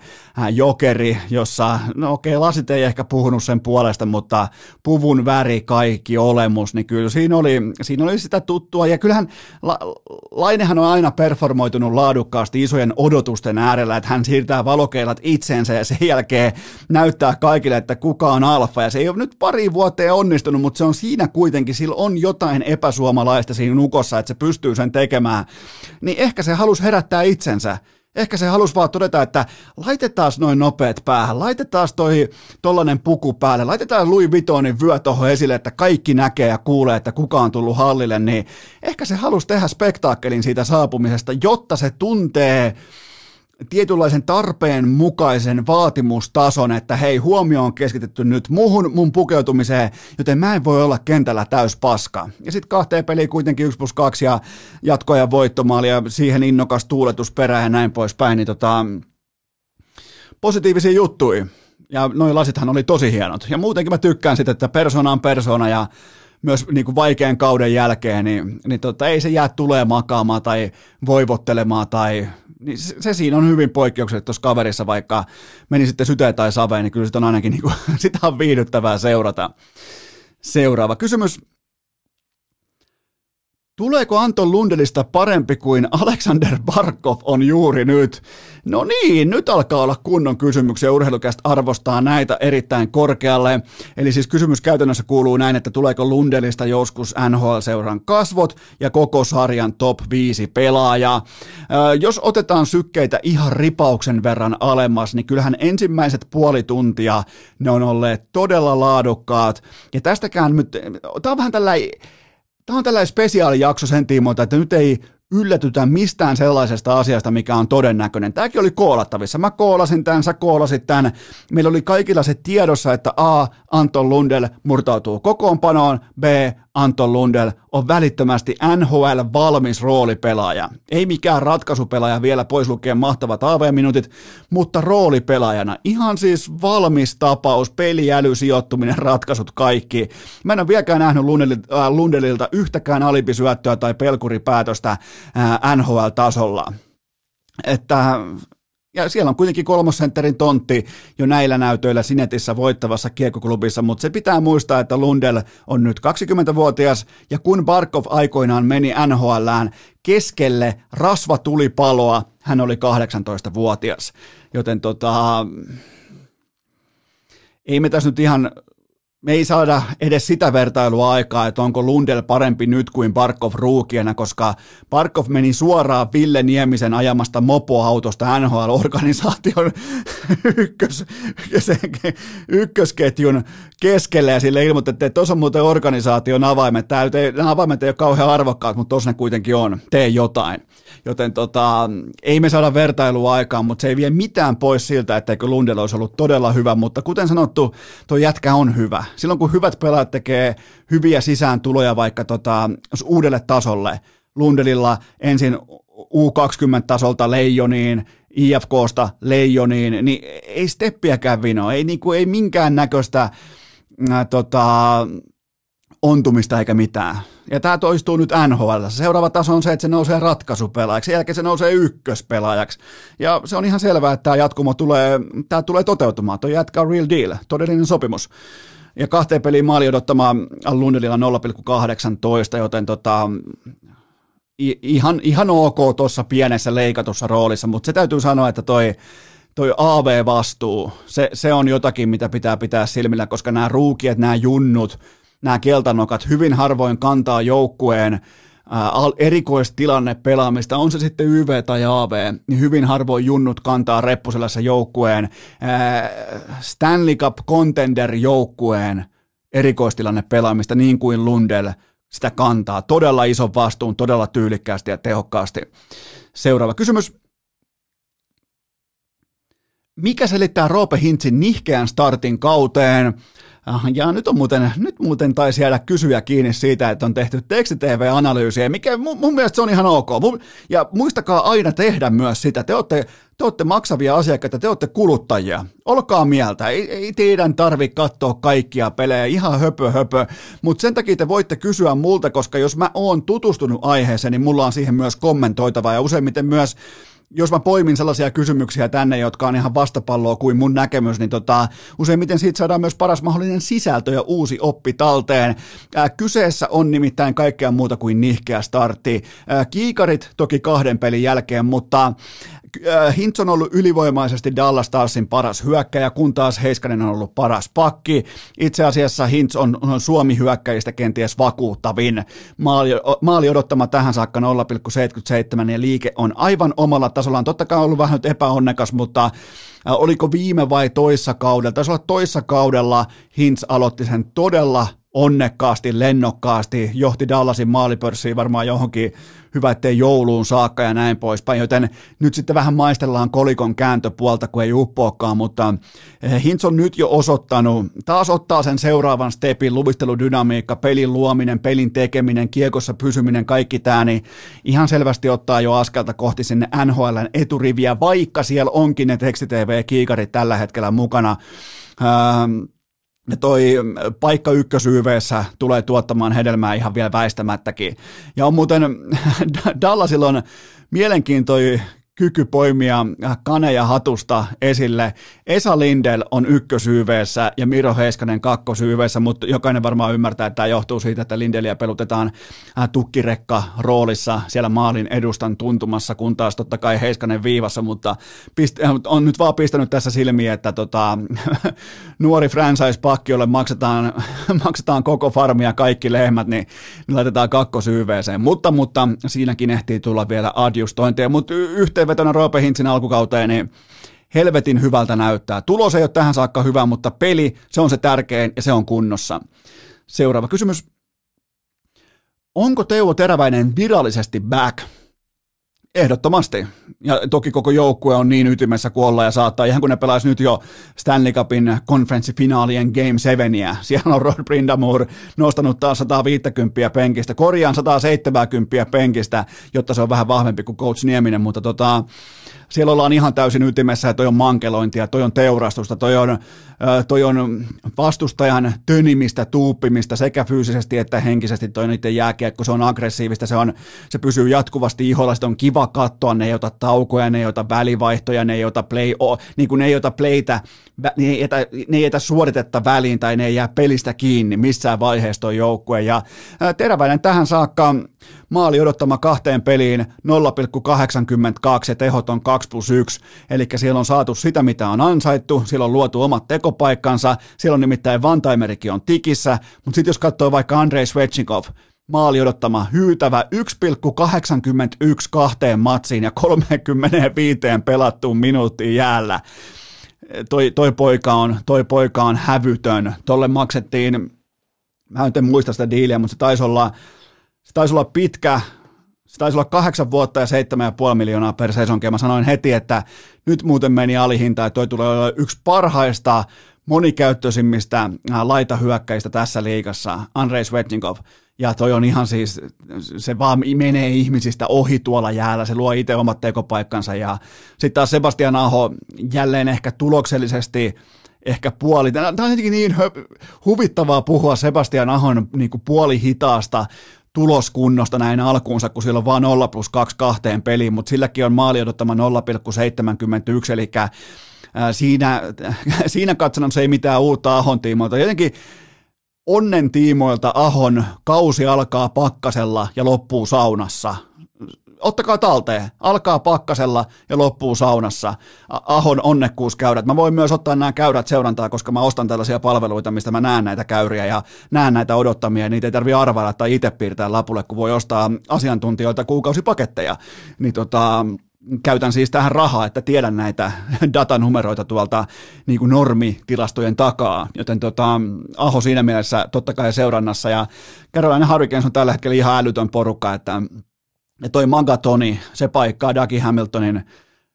jokeri, jossa, no okei, lasit ei ehkä puhunut sen puolesta, mutta puvun väri, kaikki olemus, niin kyllä siinä oli, siinä oli sitä tuttua. Ja kyllähän La, Lainehan on aina performoitunut laadukkaasti isojen odotusten äärellä, että hän siirtää valokeilat itseensä ja sen jälkeen näyttää kaikille, että kuka on alfa. Ja se ei ole nyt pari vuotta onnistunut, mutta se on siinä kuitenkin, sillä on jotain epäsuomalaista siinä nukossa, että se pystyy pystyy sen tekemään, niin ehkä se halusi herättää itsensä. Ehkä se halusi vaan todeta, että laitetaan noin nopeat päähän, laitetaan toi tollanen puku päälle, laitetaan Louis Vuittonin vyö tuohon esille, että kaikki näkee ja kuulee, että kuka on tullut hallille, niin ehkä se halusi tehdä spektaakkelin siitä saapumisesta, jotta se tuntee tietynlaisen tarpeen mukaisen vaatimustason, että hei, huomio on keskitetty nyt muuhun mun pukeutumiseen, joten mä en voi olla kentällä täys paska. Ja sitten kahteen peliin kuitenkin 1 plus 2 ja jatkoja voittomaali ja siihen innokas tuuletus perään ja näin poispäin, niin tota, positiivisia juttuja. Ja noin lasithan oli tosi hienot. Ja muutenkin mä tykkään sitä, että persona on persona ja myös niin kuin vaikean kauden jälkeen, niin, niin tota, ei se jää tulee makaamaan tai voivottelemaan tai niin se, se siinä on hyvin poikkeuksellista tuossa kaverissa, vaikka meni sitten syteen tai saveen, niin kyllä sitä on ainakin niin kuin, [laughs] sitä on viihdyttävää seurata. Seuraava kysymys Tuleeko Anton Lundelista parempi kuin Alexander Barkov on juuri nyt? No niin, nyt alkaa olla kunnon kysymyksiä. Urheilukästä arvostaa näitä erittäin korkealle. Eli siis kysymys käytännössä kuuluu näin, että tuleeko Lundelista joskus NHL-seuran kasvot ja koko sarjan top 5 pelaaja. jos otetaan sykkeitä ihan ripauksen verran alemmas, niin kyllähän ensimmäiset puoli tuntia ne on olleet todella laadukkaat. Ja tästäkään nyt, tämä on vähän tällainen tämä on tällainen spesiaalijakso sen tiimoilta, että nyt ei yllätytä mistään sellaisesta asiasta, mikä on todennäköinen. Tämäkin oli koolattavissa. Mä koolasin tämän, sä koolasit tämän. Meillä oli kaikilla se tiedossa, että A. Anton Lundell murtautuu kokoonpanoon, B. Anton Lundell on välittömästi NHL valmis roolipelaaja. Ei mikään ratkaisupelaaja vielä pois lukien mahtavat AV-minuutit, mutta roolipelaajana. Ihan siis valmis tapaus, peliäly, sijoittuminen, ratkaisut, kaikki. Mä en ole vieläkään nähnyt äh, Lundellilta yhtäkään alipisyöttöä tai pelkuripäätöstä äh, NHL-tasolla. Että ja siellä on kuitenkin kolmosentterin tontti jo näillä näytöillä Sinetissä voittavassa kiekkoklubissa, mutta se pitää muistaa, että Lundell on nyt 20-vuotias, ja kun Barkov aikoinaan meni NHLään keskelle rasvatulipaloa, hän oli 18-vuotias. Joten tota, ei me tässä nyt ihan me ei saada edes sitä vertailua aikaa, että onko Lundell parempi nyt kuin Barkov ruukiena, koska Barkov meni suoraan Ville Niemisen ajamasta mopoautosta NHL-organisaation [laughs] ykkös, ykkösketjun keskelle ja sille ilmoitettiin, että tuossa on muuten organisaation avaimet. Tämä, nämä avaimet ei ole kauhean arvokkaat, mutta tuossa ne kuitenkin on. Tee jotain. Joten tota, ei me saada vertailua aikaan, mutta se ei vie mitään pois siltä, etteikö Lundell olisi ollut todella hyvä, mutta kuten sanottu, tuo jätkä on hyvä silloin kun hyvät pelaajat tekee hyviä sisääntuloja vaikka tota, uudelle tasolle, Lundelilla ensin U20-tasolta Leijoniin, IFKsta Leijoniin, niin ei steppiäkään vino, ei, niin kuin, ei minkään näköistä äh, tota, ontumista eikä mitään. Ja tämä toistuu nyt NHL. Seuraava taso on se, että se nousee ratkaisupelaajaksi, sen jälkeen se nousee ykköspelaajaksi. Ja se on ihan selvää, että tämä jatkumo tulee, tämä tulee toteutumaan. Tuo jätkä on real deal, todellinen sopimus ja kahteen peliin maali odottamaan Lundellilla 0,18, joten tota, ihan, ihan ok tuossa pienessä leikatussa roolissa, mutta se täytyy sanoa, että toi, toi AV-vastuu, se, se on jotakin, mitä pitää pitää silmillä, koska nämä ruukiet, nämä junnut, nämä keltanokat hyvin harvoin kantaa joukkueen erikoistilanne pelaamista, on se sitten YV tai AV, niin hyvin harvoin junnut kantaa reppuselässä joukkueen Stanley Cup Contender joukkueen erikoistilanne pelaamista niin kuin Lundell sitä kantaa. Todella ison vastuun, todella tyylikkäästi ja tehokkaasti. Seuraava kysymys. Mikä selittää Roope Hintsin nihkeän startin kauteen? Ah, ja nyt on muuten, nyt muuten taisi jäädä kysyjä kiinni siitä, että on tehty tekstitv-analyysiä, mikä mun, mun mielestä se on ihan ok. Ja muistakaa aina tehdä myös sitä. Te olette, te olette maksavia asiakkaita, te olette kuluttajia. Olkaa mieltä, ei, ei teidän tarvi katsoa kaikkia pelejä, ihan höpö höpö, mutta sen takia te voitte kysyä multa, koska jos mä oon tutustunut aiheeseen, niin mulla on siihen myös kommentoitavaa ja useimmiten myös jos mä poimin sellaisia kysymyksiä tänne, jotka on ihan vastapalloa kuin mun näkemys, niin tota, useimmiten siitä saadaan myös paras mahdollinen sisältö ja uusi oppi talteen. Ää, kyseessä on nimittäin kaikkea muuta kuin nihkeä startti. Ää, kiikarit toki kahden pelin jälkeen, mutta Hintz on ollut ylivoimaisesti Dallas Starsin paras hyökkäjä, kun taas Heiskanen on ollut paras pakki. Itse asiassa Hintz on, on Suomi-hyökkäjistä kenties vakuuttavin. Maali, maali odottama tähän saakka 0,77 ja liike on aivan omalla tasollaan. Totta kai on ollut vähän epäonnekas, mutta äh, oliko viime vai toissa kaudella? Taisi olla toissa kaudella Hintz aloitti sen todella onnekkaasti, lennokkaasti, johti Dallasin maalipörssiin varmaan johonkin hyvä, ettei jouluun saakka ja näin poispäin, joten nyt sitten vähän maistellaan kolikon kääntöpuolta, kun ei uppoakaan, mutta eh, Hintz on nyt jo osoittanut, taas ottaa sen seuraavan stepin, luvitteludynamiikka, pelin luominen, pelin tekeminen, kiekossa pysyminen, kaikki tämä, niin ihan selvästi ottaa jo askelta kohti sinne NHLn eturiviä, vaikka siellä onkin ne tekstitv-kiikarit tällä hetkellä mukana. Ähm, toi paikka ykkösyyveessä tulee tuottamaan hedelmää ihan vielä väistämättäkin. Ja on muuten, [laughs] Dallasilla on mielenkiintoinen kyky poimia kaneja hatusta esille. Esa Lindel on ykkösyyveessä ja Miro Heiskanen kakkosyyveessä, mutta jokainen varmaan ymmärtää, että tämä johtuu siitä, että Lindeliä pelutetaan äh, tukkirekka roolissa siellä maalin edustan tuntumassa, kun taas totta kai Heiskanen viivassa, mutta pist- äh, on nyt vaan pistänyt tässä silmiä, että tota, [laughs] nuori franchise-pakki, jolle maksetaan, [laughs] maksetaan koko farmia kaikki lehmät, niin, niin laitetaan kakkosyyveeseen. Mutta, mutta siinäkin ehtii tulla vielä adjustointeja, mutta yhteen yhteenvetona Roope Hintzin alkukauteen, niin helvetin hyvältä näyttää. Tulos ei ole tähän saakka hyvä, mutta peli, se on se tärkein ja se on kunnossa. Seuraava kysymys. onko Teuvo Teräväinen virallisesti back? Ehdottomasti. Ja toki koko joukkue on niin ytimessä kuin olla ja saattaa, ihan kun ne pelaisi nyt jo Stanley Cupin konferenssifinaalien Game 7. [laughs] Siellä on Rod Brindamore nostanut taas 150 penkistä, korjaan 170 penkistä, jotta se on vähän vahvempi kuin Coach Nieminen, mutta tota, siellä ollaan ihan täysin ytimessä ja toi on mankelointia, toi on teurastusta, toi on, toi on vastustajan tönimistä, tuuppimista sekä fyysisesti että henkisesti. Toi niiden jääkiekko, se on aggressiivista, se, on, se pysyy jatkuvasti iholla, se on kiva katsoa, ne ei ota taukoja, ne ei ota välivaihtoja, ne ei ota play, niin kuin ne ei ota playtä, ne ei, etä, ne ei etä suoritetta väliin tai ne ei jää pelistä kiinni missään vaiheessa toi joukkue. Ja Teräväinen tähän saakka maali odottama kahteen peliin 0,82 ja tehot on 2 plus 1, eli siellä on saatu sitä, mitä on ansaittu, siellä on luotu omat tekopaikkansa, siellä on nimittäin Vantaimerikin on tikissä, mutta sitten jos katsoo vaikka Andrei Svechnikov, maali odottama hyytävä 1,81 kahteen matsiin ja 35 pelattuun minuuttiin jäällä. Toi, toi, poika on, toi poika on hävytön. Tolle maksettiin, mä en muista sitä diiliä, mutta se taisi olla se taisi olla pitkä, se taisi olla kahdeksan vuotta ja seitsemän ja puoli miljoonaa per sesonki. Mä sanoin heti, että nyt muuten meni alihinta, että toi tulee olla yksi parhaista monikäyttöisimmistä äh, laitahyökkäistä tässä liigassa, Andrei Svetnikov. Ja toi on ihan siis, se vaan menee ihmisistä ohi tuolla jäällä, se luo itse omat tekopaikkansa. Ja sitten taas Sebastian Aho jälleen ehkä tuloksellisesti ehkä puoli. Tämä on jotenkin niin huvittavaa puhua Sebastian Ahon niin kuin puoli hitaasta tuloskunnosta näin alkuunsa, kun sillä on vain 0 plus 2 kahteen peliin, mutta silläkin on maali odottama 0,71, eli siinä, [laughs] siinä katsonnossa ei mitään uutta Ahon tiimoilta. Jotenkin onnen tiimoilta Ahon kausi alkaa pakkasella ja loppuu saunassa ottakaa talteen, alkaa pakkasella ja loppuu saunassa. Ahon onnekkuuskäyrät. Mä voin myös ottaa nämä käyrät seurantaa, koska mä ostan tällaisia palveluita, mistä mä näen näitä käyriä ja näen näitä odottamia. Niitä ei tarvi arvailla tai itse piirtää lapulle, kun voi ostaa asiantuntijoilta kuukausipaketteja. Niin tota, käytän siis tähän rahaa, että tiedän näitä [laughs] datanumeroita tuolta niin kuin normitilastojen takaa, joten tota, Aho siinä mielessä totta kai seurannassa ja Carolina Hurricanes on tällä hetkellä ihan älytön porukka, että ja toi Magatoni, se paikkaa Dagi Hamiltonin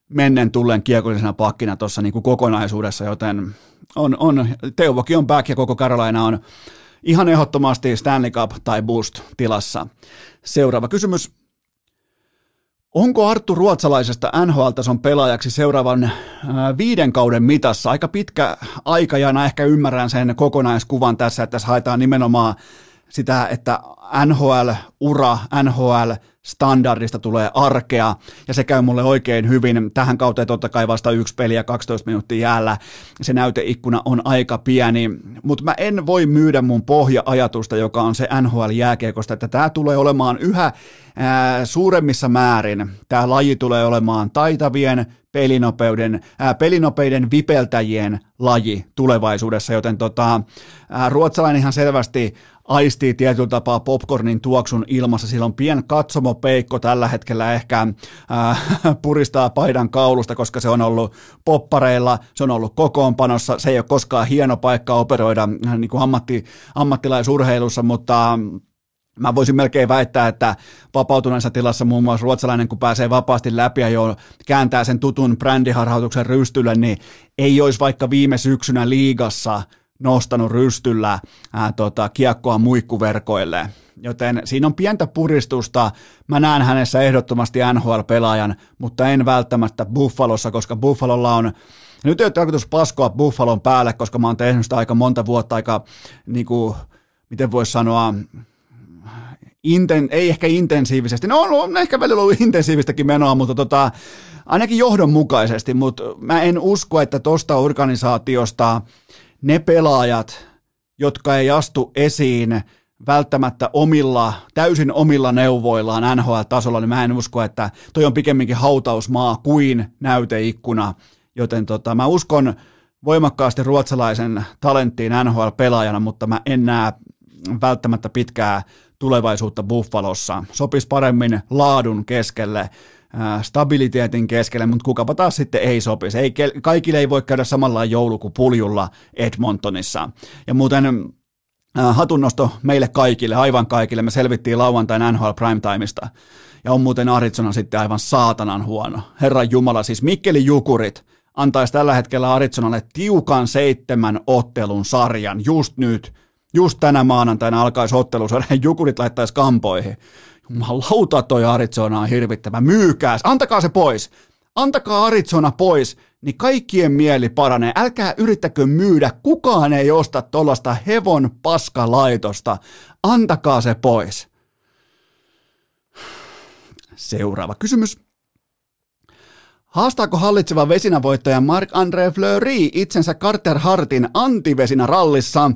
mennen tulleen kiekollisena pakkina tuossa niin kokonaisuudessa, joten on, on, Teuvokin on back ja koko Carolina on ihan ehdottomasti Stanley Cup tai Boost tilassa. Seuraava kysymys. Onko Arttu Ruotsalaisesta NHL-tason pelaajaksi seuraavan äh, viiden kauden mitassa? Aika pitkä aikajana ehkä ymmärrän sen kokonaiskuvan tässä, että tässä haetaan nimenomaan sitä, että NHL-ura, NHL standardista tulee arkea, ja se käy mulle oikein hyvin. Tähän kauteen totta kai vasta yksi peli ja 12 minuuttia jäällä. Se näyteikkuna on aika pieni, mutta mä en voi myydä mun pohja-ajatusta, joka on se NHL-jääkiekosta, että tämä tulee olemaan yhä ää, suuremmissa määrin. Tämä laji tulee olemaan taitavien, pelinopeuden, ää, pelinopeiden vipeltäjien laji tulevaisuudessa, joten tota, ää, ruotsalainen ihan selvästi aistii tietyllä tapaa popcornin tuoksun ilmassa. Sillä on pien katsomopeikko tällä hetkellä ehkä äh, [laughs] puristaa paidan kaulusta, koska se on ollut poppareilla, se on ollut kokoonpanossa. Se ei ole koskaan hieno paikka operoida äh, niin kuin ammatti, ammattilaisurheilussa, mutta Mä voisin melkein väittää, että vapautuneessa tilassa muun muassa ruotsalainen, kun pääsee vapaasti läpi ja jo kääntää sen tutun brändiharhautuksen rystylle, niin ei olisi vaikka viime syksynä liigassa – nostanut rystyllä ää, tota, kiekkoa muikkuverkoille. Joten siinä on pientä puristusta. Mä näen hänessä ehdottomasti NHL-pelaajan, mutta en välttämättä Buffalossa, koska Buffalolla on nyt ei ole tarkoitus paskoa Buffalon päälle, koska mä oon tehnyt sitä aika monta vuotta aika, niin kuin, miten voisi sanoa, inten, ei ehkä intensiivisesti, no on ehkä välillä ollut intensiivistäkin menoa, mutta tota, ainakin johdonmukaisesti, mutta mä en usko, että tuosta organisaatiosta ne pelaajat, jotka ei astu esiin välttämättä omilla, täysin omilla neuvoillaan NHL-tasolla, niin mä en usko, että toi on pikemminkin hautausmaa kuin näyteikkuna, joten tota, mä uskon voimakkaasti ruotsalaisen talenttiin NHL-pelaajana, mutta mä en näe välttämättä pitkää tulevaisuutta Buffalossa. Sopisi paremmin laadun keskelle stabiliteetin keskelle, mutta kukapa taas sitten ei sopisi. Ei, kaikille ei voi käydä samalla joulu kuin puljulla Edmontonissa. Ja muuten hatunnosto meille kaikille, aivan kaikille. Me selvittiin lauantain NHL Primetimeista. Ja on muuten Arizona sitten aivan saatanan huono. Herran Jumala, siis Mikkeli Jukurit antaisi tällä hetkellä Arizonalle tiukan seitsemän ottelun sarjan just nyt. Just tänä maanantaina alkaisi ottelusarja, [laughs] Jukurit laittaisi kampoihin. Jumalauta toi Arizona on hirvittävä. Myykää, antakaa se pois. Antakaa Arizona pois niin kaikkien mieli paranee. Älkää yrittäkö myydä, kukaan ei osta tuollaista hevon paskalaitosta. Antakaa se pois. Seuraava kysymys. Haastaako hallitseva vesinävoittaja Marc-André Fleury itsensä Carter Hartin antivesinä rallissa?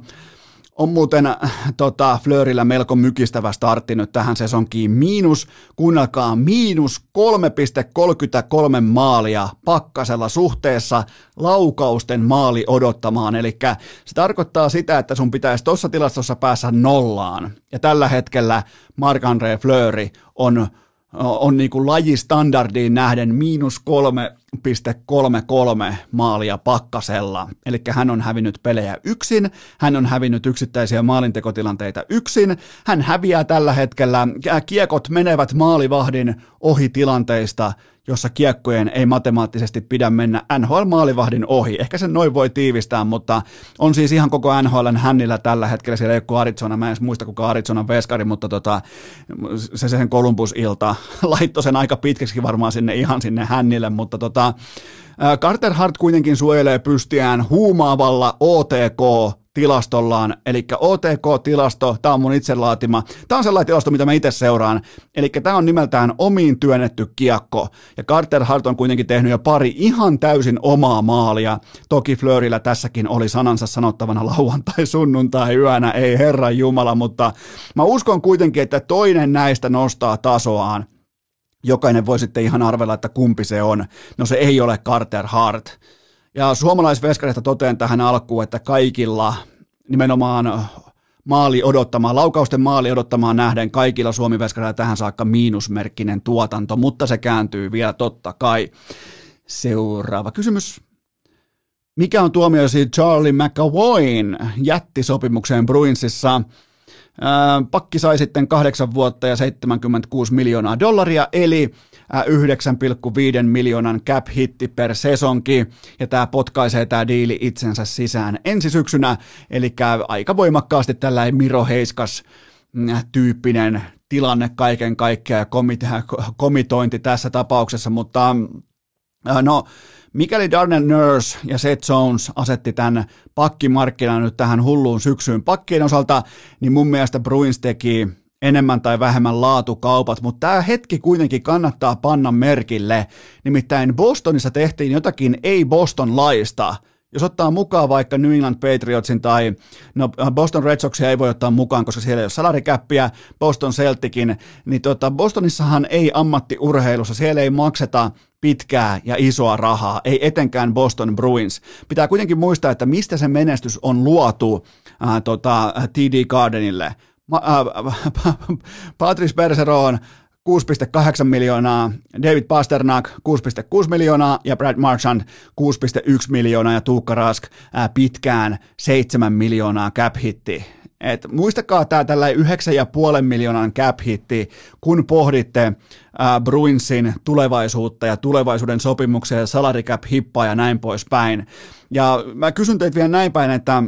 On muuten tota, Flörillä melko mykistävä startti nyt tähän sesonkiin. Miinus, kuunnelkaa, miinus 3,33 maalia pakkasella suhteessa laukausten maali odottamaan. Eli se tarkoittaa sitä, että sun pitäisi tuossa tilastossa päässä nollaan. Ja tällä hetkellä Marc-André Fleury on on niin kuin lajistandardiin nähden miinus 3,33 maalia pakkasella. Eli hän on hävinnyt pelejä yksin, hän on hävinnyt yksittäisiä maalintekotilanteita yksin, hän häviää tällä hetkellä, kiekot menevät maalivahdin ohi tilanteista, jossa kiekkojen ei matemaattisesti pidä mennä NHL-maalivahdin ohi. Ehkä sen noin voi tiivistää, mutta on siis ihan koko NHLn hännillä tällä hetkellä. Siellä ei ole Arizona, mä en muista kuka Arizonan veskari, mutta tota, se sen Columbus-ilta [laughs] laittoi sen aika pitkäksi varmaan sinne ihan sinne hännille, mutta tota, Carter Hart kuitenkin suojelee pystiään huumaavalla OTK tilastollaan, eli OTK-tilasto, tämä on mun itse laatima, tämä on sellainen tilasto, mitä mä itse seuraan, eli tämä on nimeltään omiin työnnetty kiekko, ja Carter Hart on kuitenkin tehnyt jo pari ihan täysin omaa maalia, toki Flörillä tässäkin oli sanansa sanottavana lauantai, sunnuntai, yönä, ei herran jumala, mutta mä uskon kuitenkin, että toinen näistä nostaa tasoaan, jokainen voi sitten ihan arvella, että kumpi se on. No se ei ole Carter Hart. Ja suomalaisveskareista totean tähän alkuun, että kaikilla nimenomaan maali odottamaan, laukausten maali odottamaan nähden kaikilla suomi tähän saakka miinusmerkkinen tuotanto, mutta se kääntyy vielä totta kai. Seuraava kysymys. Mikä on tuomioisi Charlie McAvoyn jättisopimukseen Bruinsissa? Pakki sai sitten kahdeksan vuotta ja 76 miljoonaa dollaria, eli 9,5 miljoonan cap hitti per sesonki, ja tämä potkaisee tämä diili itsensä sisään ensi syksynä, eli aika voimakkaasti tällainen Miro Heiskas mm, tyyppinen tilanne kaiken kaikkiaan ja komitointi tässä tapauksessa, mutta no Mikäli Darnell Nurse ja Seth Jones asetti tämän pakkimarkkinan nyt tähän hulluun syksyyn pakkien osalta, niin mun mielestä Bruins teki enemmän tai vähemmän laatukaupat, mutta tämä hetki kuitenkin kannattaa panna merkille. Nimittäin Bostonissa tehtiin jotakin ei-Boston-laista, jos ottaa mukaan vaikka New England Patriotsin tai no Boston Red Soxia ei voi ottaa mukaan, koska siellä ei ole salarikäppiä, Boston Celticin, niin tota, Bostonissahan ei ammattiurheilussa, siellä ei makseta pitkää ja isoa rahaa, ei etenkään Boston Bruins. Pitää kuitenkin muistaa, että mistä se menestys on luotu ää, tota, TD Gardenille. Ma, ää, [laughs] Patrice Bergeron 6,8 miljoonaa, David Pasternak 6,6 miljoonaa ja Brad Marchand 6,1 miljoonaa ja Tuukka Rask ää, pitkään 7 miljoonaa cap hitti. Et muistakaa tämä tällä 9,5 miljoonan cap hitti, kun pohditte Bruinsin tulevaisuutta ja tulevaisuuden sopimuksia ja salary cap hippaa ja näin poispäin. Ja mä kysyn teitä vielä näin päin, että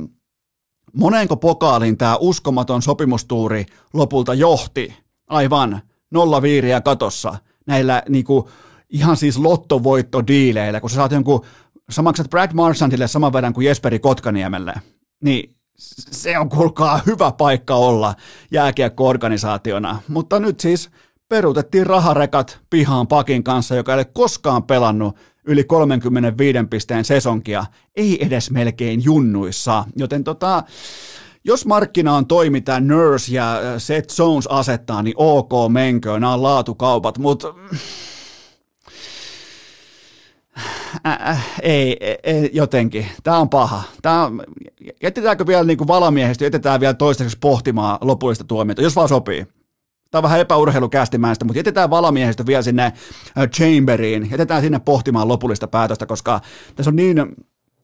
moneenko pokaaliin tämä uskomaton sopimustuuri lopulta johti? Aivan, nolla viiriä katossa näillä niinku, ihan siis lottovoittodiileillä, kun sä saat jonkun, sä maksat Brad Marchandille saman verran kuin Jesperi Kotkaniemelle, niin se on kuulkaa hyvä paikka olla jääkiekko-organisaationa. Mutta nyt siis peruutettiin raharekat pihaan pakin kanssa, joka ei ole koskaan pelannut yli 35 pisteen sesonkia, ei edes melkein junnuissa. Joten tota, jos markkinaan tämä Nurse ja äh, Seth Jones asettaa, niin ok menköön, nämä on laatukaupat, mutta äh, äh, ei, ei, jotenkin. Tämä on paha. Tämä on, jätetäänkö vielä niin kuin valamiehistä, jätetään vielä toistaiseksi pohtimaan lopullista tuomiota, jos vaan sopii. Tämä on vähän epäurheilukästimäistä, mutta jätetään valamiehistä vielä sinne Chamberiin, jätetään sinne pohtimaan lopullista päätöstä, koska tässä on niin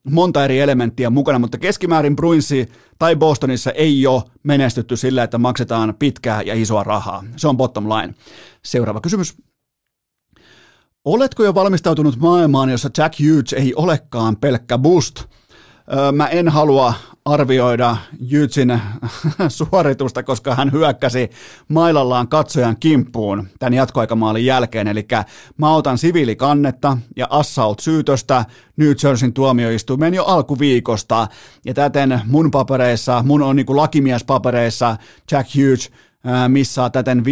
monta eri elementtiä mukana, mutta keskimäärin Bruinsi tai Bostonissa ei ole menestytty sillä, että maksetaan pitkää ja isoa rahaa. Se on bottom line. Seuraava kysymys. Oletko jo valmistautunut maailmaan, jossa Jack Hughes ei olekaan pelkkä boost? Mä en halua arvioida Jytsin [laughs] suoritusta, koska hän hyökkäsi mailallaan katsojan kimppuun tämän jatkoaikamaalin jälkeen. Eli mä otan siviilikannetta ja assault-syytöstä New Jerseyn tuomioistuimeen jo alkuviikosta. Ja täten mun papereissa, mun on niin lakimiespapereissa Jack Hughes missaa täten 50-70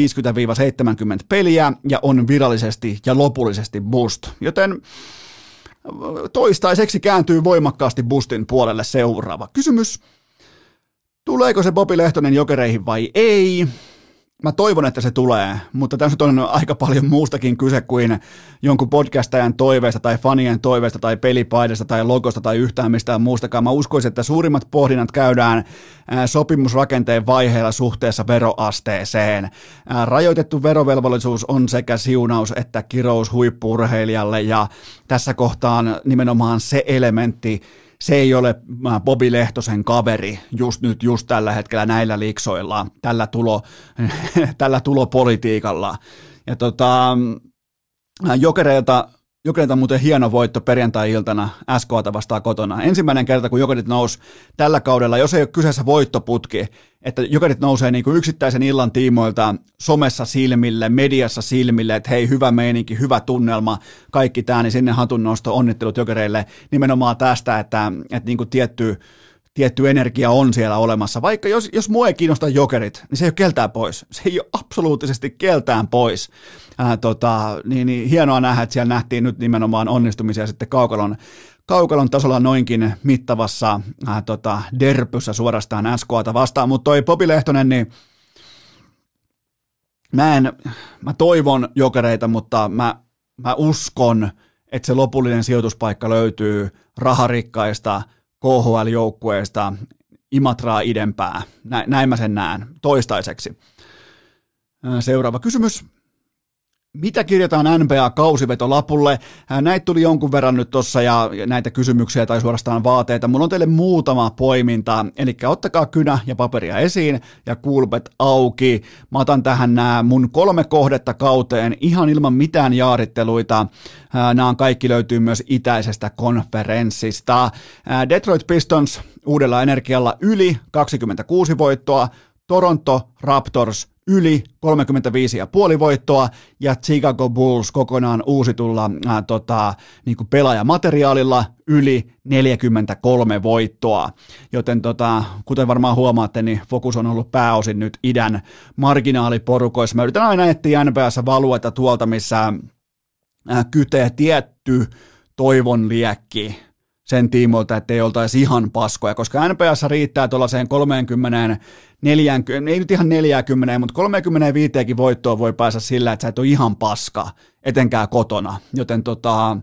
peliä ja on virallisesti ja lopullisesti boost. Joten toistaiseksi kääntyy voimakkaasti bustin puolelle seuraava kysymys. Tuleeko se Bobi Lehtonen jokereihin vai ei? Mä toivon, että se tulee, mutta tässä on aika paljon muustakin kyse kuin jonkun podcastajan toiveesta tai fanien toiveesta tai pelipaidasta tai logosta tai yhtään mistään muustakaan. Mä uskoisin, että suurimmat pohdinnat käydään sopimusrakenteen vaiheella suhteessa veroasteeseen. Rajoitettu verovelvollisuus on sekä siunaus että kirous huippurheilijalle ja tässä kohtaan nimenomaan se elementti, se ei ole Bobi Lehtosen kaveri just nyt, just tällä hetkellä näillä liiksoilla, tällä, tulo, [laughs] tällä tulopolitiikalla. Ja tota, jokereilta Jokerit on muuten hieno voitto perjantai-iltana SKta vastaan kotona. Ensimmäinen kerta, kun Jokerit nousi tällä kaudella, jos ei ole kyseessä voittoputki, että Jokerit nousee niin kuin yksittäisen illan tiimoilta somessa silmille, mediassa silmille, että hei, hyvä meininki, hyvä tunnelma, kaikki tämä, niin sinne hatunnosto, onnittelut Jokereille nimenomaan tästä, että, että niin kuin tietty, tietty energia on siellä olemassa. Vaikka jos, jos mua ei kiinnosta jokerit, niin se ei ole keltään pois. Se ei ole absoluuttisesti keltään pois. Ää, tota, niin, niin, hienoa nähdä, että siellä nähtiin nyt nimenomaan onnistumisia sitten kaukalon, kaukalon tasolla noinkin mittavassa ää, tota, derpyssä suorastaan SKta vastaan. Mutta toi Popi Lehtonen, niin mä, en, mä toivon jokereita, mutta mä, mä uskon, että se lopullinen sijoituspaikka löytyy raharikkaista – KHL-joukkueesta Imatraa idempää. Näin mä sen näen toistaiseksi. Seuraava kysymys mitä kirjataan NBA-kausivetolapulle? Näitä tuli jonkun verran nyt tuossa ja näitä kysymyksiä tai suorastaan vaateita. Mulla on teille muutama poiminta, eli ottakaa kynä ja paperia esiin ja kulpet auki. Mä otan tähän nämä mun kolme kohdetta kauteen ihan ilman mitään jaaritteluita. Nämä kaikki löytyy myös itäisestä konferenssista. Detroit Pistons uudella energialla yli 26 voittoa, Toronto Raptors yli 35,5 voittoa ja Chicago Bulls kokonaan uusitulla ää, tota, niin kuin pelaajamateriaalilla yli 43 voittoa. Joten tota, kuten varmaan huomaatte, niin fokus on ollut pääosin nyt idän marginaaliporukoissa. Mä yritän aina etsiä NBAssa valueta tuolta, missä ää, kytee tietty toivon liekki sen tiimoilta, että ei oltaisi ihan paskoja, koska NPS riittää tuollaiseen 30, 40, ei nyt ihan 40, mutta 35 voittoa voi päästä sillä, että sä et ole ihan paska, etenkään kotona. Joten tota,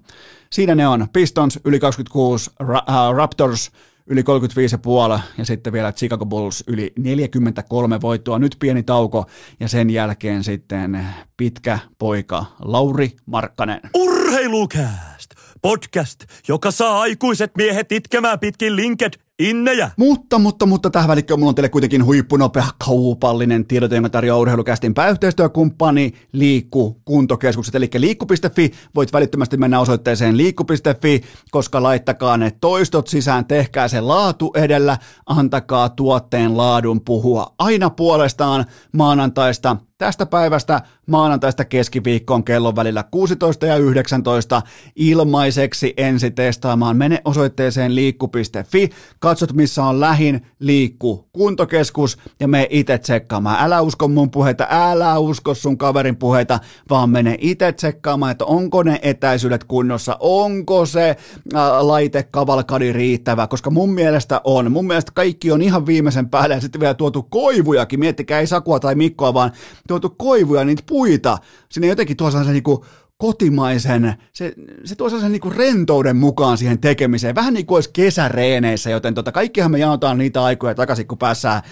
siinä ne on. Pistons yli 26, Ra- uh, Raptors yli 35,5 ja sitten vielä Chicago Bulls yli 43 voittoa. Nyt pieni tauko ja sen jälkeen sitten pitkä poika Lauri Markkanen. Urheilukääst! Podcast, joka saa aikuiset miehet itkemään pitkin linked innejä. Mutta, mutta, mutta tähän välikköön mulla on teille kuitenkin huippunopea kaupallinen tiedote, jonka tarjoaa urheilukästin pääyhteistyökumppani Liikku kuntokeskukset, eli liikku.fi. Voit välittömästi mennä osoitteeseen liikku.fi, koska laittakaa ne toistot sisään, tehkää se laatu edellä, antakaa tuotteen laadun puhua aina puolestaan maanantaista tästä päivästä maanantaista keskiviikkoon kellon välillä 16 ja 19 ilmaiseksi ensi testaamaan. Mene osoitteeseen liikku.fi, katsot missä on lähin liikku kuntokeskus ja me itse tsekkaamaan. Älä usko mun puheita, älä usko sun kaverin puheita, vaan mene itse tsekkaamaan, että onko ne etäisyydet kunnossa, onko se ää, laite kavalkadi riittävä, koska mun mielestä on. Mun mielestä kaikki on ihan viimeisen päälle ja sitten vielä tuotu koivujakin, miettikää ei Sakua tai Mikkoa, vaan tuotu koivuja, niitä puita, sinne jotenkin tuossa se niinku kotimaisen, se, se tuo sellaisen niin rentouden mukaan siihen tekemiseen, vähän niin kuin olisi kesäreeneissä, joten tota, kaikkihan me jaotaan niitä aikoja takaisin, kun päässään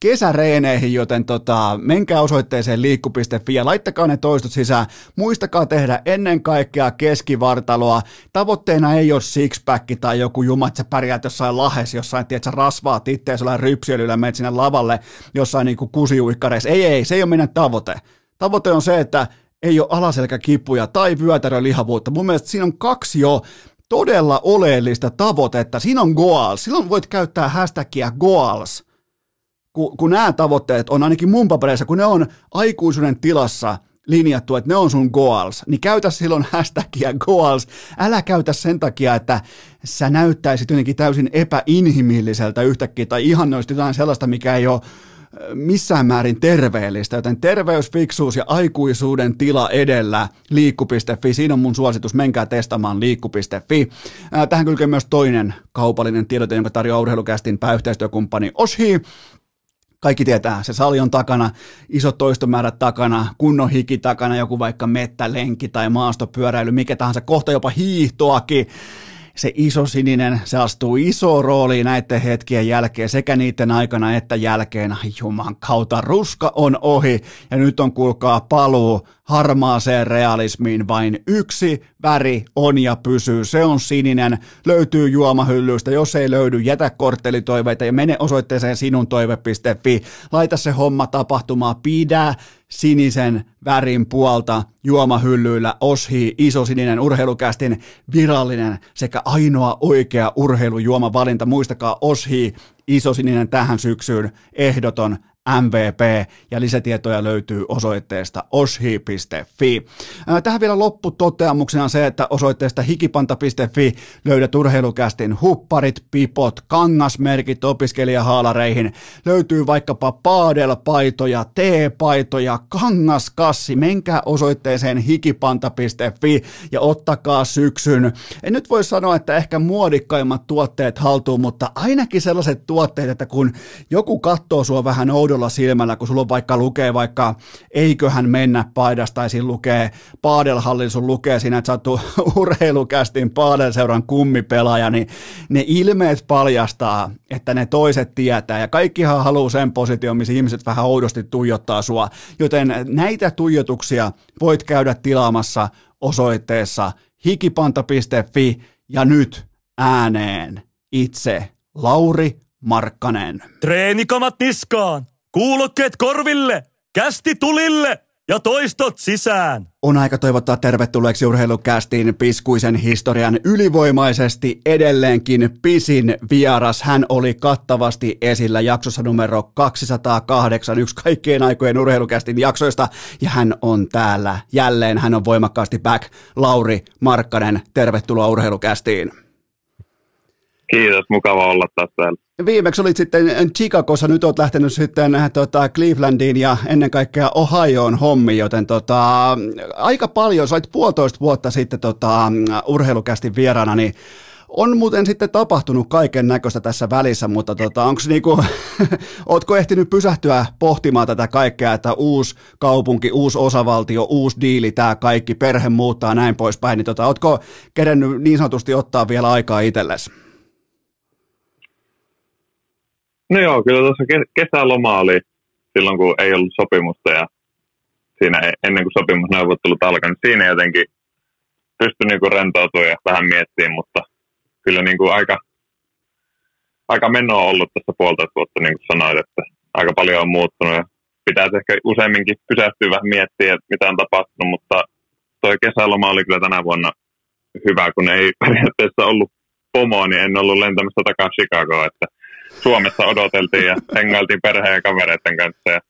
kesäreeneihin, joten tota, menkää osoitteeseen liikku.fi ja laittakaa ne toistot sisään. Muistakaa tehdä ennen kaikkea keskivartaloa. Tavoitteena ei ole sixpack tai joku juma, että sä pärjäät jossain lahes, jossain, tiedät, sä rasvaat itseä jollain rypsiölyllä, menet sinne lavalle jossain niin kusiuikkareissa. Ei, ei, se ei ole meidän tavoite. Tavoite on se, että ei ole alaselkäkipuja tai vyötärölihavuutta. Mun mielestä siinä on kaksi jo todella oleellista tavoitetta. Siinä on goals. Silloin voit käyttää hashtagia goals, kun, kun nämä tavoitteet on ainakin mun papereissa, kun ne on aikuisuuden tilassa linjattu, että ne on sun goals, niin käytä silloin hashtagia goals. Älä käytä sen takia, että sä näyttäisit jotenkin täysin epäinhimilliseltä yhtäkkiä tai ihan jotain sellaista, mikä ei ole missään määrin terveellistä, joten terveys, fiksuus ja aikuisuuden tila edellä liikku.fi, siinä on mun suositus, menkää testaamaan liikku.fi. Tähän kylkee myös toinen kaupallinen tiedote, jonka tarjoaa urheilukästin pääyhteistyökumppani Oshi, kaikki tietää, se sali on takana, isot toistomäärät takana, kunnon hiki takana, joku vaikka mettälenki tai maastopyöräily, mikä tahansa, kohta jopa hiihtoakin se iso sininen, se astuu iso rooliin näiden hetkien jälkeen, sekä niiden aikana että jälkeen. Juman kautta, ruska on ohi, ja nyt on kuulkaa paluu harmaaseen realismiin. Vain yksi väri on ja pysyy, se on sininen, löytyy juomahyllyistä, jos ei löydy, jätä korttelitoiveita ja mene osoitteeseen sinuntoive.fi, laita se homma tapahtumaan, pidä sinisen värin puolta juomahyllyillä. Oshi isosininen urheilukästin virallinen sekä ainoa oikea urheilujuomavalinta. Muistakaa Oshi isosininen tähän syksyyn. Ehdoton MVP ja lisätietoja löytyy osoitteesta oshi.fi. Tähän vielä lopputoteamuksena se, että osoitteesta hikipanta.fi löydät urheilukästin hupparit, pipot, kangasmerkit opiskelijahaalareihin. Löytyy vaikkapa paadelpaitoja, teepaitoja, kangaskassi. Menkää osoitteeseen hikipanta.fi ja ottakaa syksyn. En nyt voi sanoa, että ehkä muodikkaimmat tuotteet haltuun, mutta ainakin sellaiset tuotteet, että kun joku katsoo sua vähän oudon oudolla silmällä, kun sulla vaikka lukee vaikka eiköhän mennä paidasta, tai siinä lukee Paadelhallin, sun lukee siinä, että sä oot [laughs] urheilukästin Paadelseuran kummipelaaja, niin ne ilmeet paljastaa, että ne toiset tietää, ja kaikkihan haluaa sen position, missä ihmiset vähän oudosti tuijottaa sua, joten näitä tuijotuksia voit käydä tilaamassa osoitteessa hikipanta.fi, ja nyt ääneen itse Lauri Markkanen. Treenikamat niskaan! Kuulokkeet korville, kästi tulille ja toistot sisään. On aika toivottaa tervetulleeksi urheilukästiin piskuisen historian ylivoimaisesti edelleenkin pisin vieras. Hän oli kattavasti esillä jaksossa numero 208, yksi kaikkien aikojen urheilukästin jaksoista, ja hän on täällä jälleen. Hän on voimakkaasti back. Lauri Markkanen, tervetuloa urheilukästiin. Kiitos, mukava olla täällä. Viimeksi olit sitten Chicagossa, nyt olet lähtenyt sitten äh, tota, Clevelandiin ja ennen kaikkea Ohioon hommi, joten tota, aika paljon, sait puolitoista vuotta sitten tota, urheilukästi vieraana, niin on muuten sitten tapahtunut kaiken näköistä tässä välissä, mutta tota, onko niinku, [laughs] ootko ehtinyt pysähtyä pohtimaan tätä kaikkea, että uusi kaupunki, uusi osavaltio, uusi diili, tämä kaikki, perhe muuttaa näin poispäin, niin tota, ootko kerennyt niin sanotusti ottaa vielä aikaa itsellesi? No joo, kyllä tuossa kesäloma oli silloin, kun ei ollut sopimusta ja siinä e-, ennen kuin sopimusneuvottelut alkoi, niin siinä jotenkin pystyi niin rentoutumaan ja vähän miettimään, mutta kyllä niin kuin aika, aika menoa ollut tässä puolitoista vuotta, niin kuin sanoit, että aika paljon on muuttunut ja pitäisi ehkä useamminkin pysähtyä vähän miettiä, että mitä on tapahtunut, mutta toi kesäloma oli kyllä tänä vuonna hyvä, kun ei [laughs] periaatteessa ollut pomoa, niin en ollut lentämässä takaisin Chicagoa, että Suomessa odoteltiin ja hengailtiin perheen ja kavereiden kanssa ja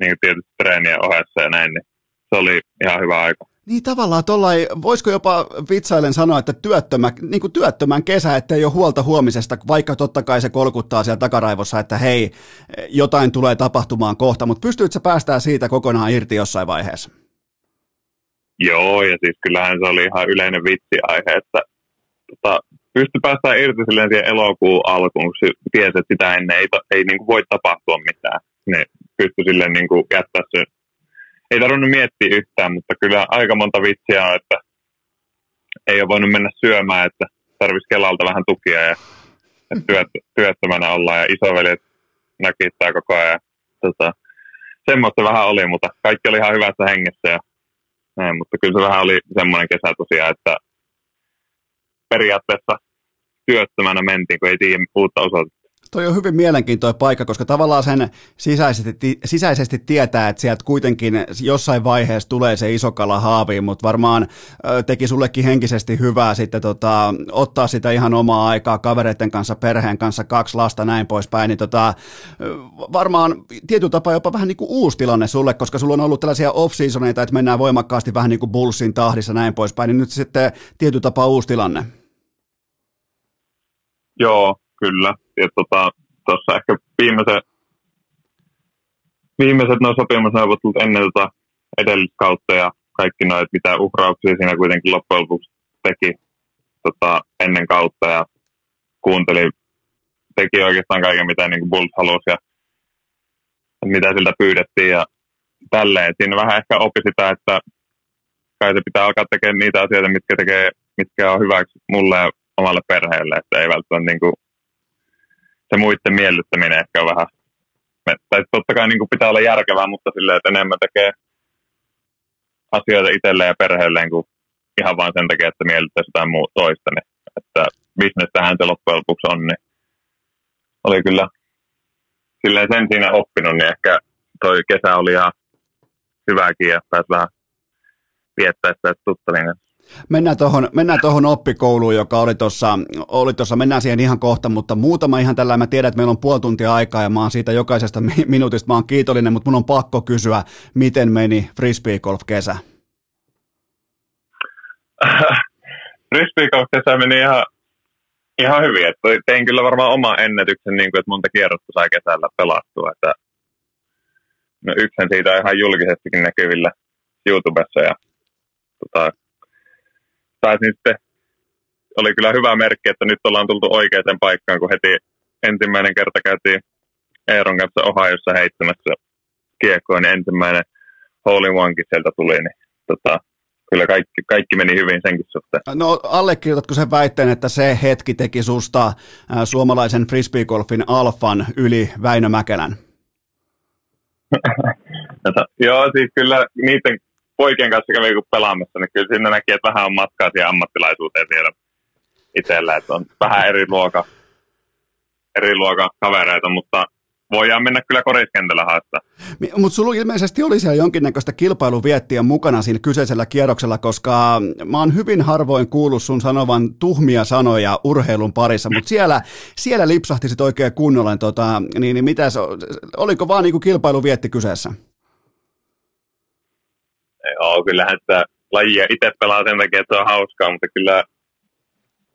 niin tietysti treenien ohessa ja näin, niin se oli ihan hyvä aika. Niin tavallaan tollai, voisiko jopa vitsailen sanoa, että työttömä, niin kuin työttömän kesä, ettei ole huolta huomisesta, vaikka totta kai se kolkuttaa siellä takaraivossa, että hei, jotain tulee tapahtumaan kohta, mutta pystyykö päästään siitä kokonaan irti jossain vaiheessa? Joo, ja siis kyllähän se oli ihan yleinen vitsiaihe, että tota, pysty päästään irti silleen siihen elokuun alkuun, kun tiesi, että sitä ennen ei, ei niin kuin voi tapahtua mitään. Ne pysty silleen niin kuin jättää sen ei tarvinnut miettiä yhtään, mutta kyllä aika monta vitsiä on, että ei ole voinut mennä syömään, että tarvitsisi Kelalta vähän tukia ja työt, työttömänä ollaan ja isoveljet näkittää koko ajan. Tota, semmoista vähän oli, mutta kaikki oli ihan hyvässä hengessä ja näin, mutta kyllä se vähän oli semmoinen kesä tosiaan, että periaatteessa työttömänä mentiin, kun ei tiedä uutta osoitetta. Toi on hyvin mielenkiintoinen paikka, koska tavallaan sen sisäisesti, sisäisesti tietää, että sieltä kuitenkin jossain vaiheessa tulee se iso kala haaviin, mutta varmaan teki sullekin henkisesti hyvää sitten tota, ottaa sitä ihan omaa aikaa kavereiden kanssa, perheen kanssa, kaksi lasta näin poispäin, niin tota, varmaan tietyllä tapaa jopa vähän niin kuin uusi tilanne sulle, koska sulla on ollut tällaisia off-seasoneita, että mennään voimakkaasti vähän niin kuin bullsin tahdissa näin poispäin, niin nyt sitten tietyllä tapaa uusi tilanne. Joo, kyllä. Ja tota, tuossa ehkä viimeiset, viimeiset noin sopimusneuvottelut ennen tota edellistä kautta ja kaikki noit, mitä uhrauksia siinä kuitenkin loppujen lopuksi teki tota, ennen kautta ja kuunteli, teki oikeastaan kaiken, mitä niin Bulls halusi ja mitä siltä pyydettiin ja tälleen. Siinä vähän ehkä oppi sitä, että kai se pitää alkaa tekemään niitä asioita, mitkä, tekee, mitkä on hyväksi mulle ja omalle perheelle, että ei välttämättä niin kuin se muiden miellyttäminen ehkä on vähän, tai totta kai niin kuin pitää olla järkevää, mutta silleen, että enemmän tekee asioita itselleen ja perheelleen kuin ihan vain sen takia, että miellyttäisi jotain muu toista. Niin, että bisnestähän se loppujen lopuksi on, niin oli kyllä silleen sen siinä oppinut, niin ehkä toi kesä oli ihan hyväkin ja pääsi vähän viettää sitä tuttavien. Mennään tuohon mennään tohon oppikouluun, joka oli tuossa, oli tossa, mennään siihen ihan kohta, mutta muutama ihan tällä, mä tiedän, että meillä on puoli tuntia aikaa ja mä oon siitä jokaisesta minuutista, mä oon kiitollinen, mutta mun on pakko kysyä, miten meni frisbee golf kesä? [laughs] frisbee golf kesä meni ihan, ihan hyvin, että tein kyllä varmaan oma ennätyksen, niin kuin, että monta kierrosta sai kesällä pelattua, että no yksen siitä ihan julkisestikin näkyvillä YouTubessa ja tota, pääsin sitten, oli kyllä hyvä merkki, että nyt ollaan tultu oikeaan paikkaan, kun heti ensimmäinen kerta käytiin Eeron kanssa Ohiossa heittämässä kiekkoa, niin ensimmäinen hole in onekin sieltä tuli, niin tota, kyllä kaikki, kaikki meni hyvin senkin suhteen. No allekirjoitatko sen väitteen, että se hetki teki susta ää, suomalaisen frisbeegolfin alfan yli Väinö Mäkelän? [laughs] Joo, siis kyllä niiden poikien kanssa kävi pelaamassa, niin kyllä siinä näki, että vähän on matkaa siihen ammattilaisuuteen vielä itsellä, että on vähän eri luoka, eri luoka kavereita, mutta voidaan mennä kyllä koriskentällä haastaa. Mutta sulla ilmeisesti oli siellä jonkinnäköistä kilpailuviettiä mukana siinä kyseisellä kierroksella, koska mä oon hyvin harvoin kuullut sun sanovan tuhmia sanoja urheilun parissa, mutta siellä, siellä lipsahti sit oikein kunnolla, tota, niin, niin mitäs, oliko vaan niinku kilpailuvietti kyseessä? Joo, kyllähän sitä lajia itse pelaa sen takia, että se on hauskaa, mutta kyllä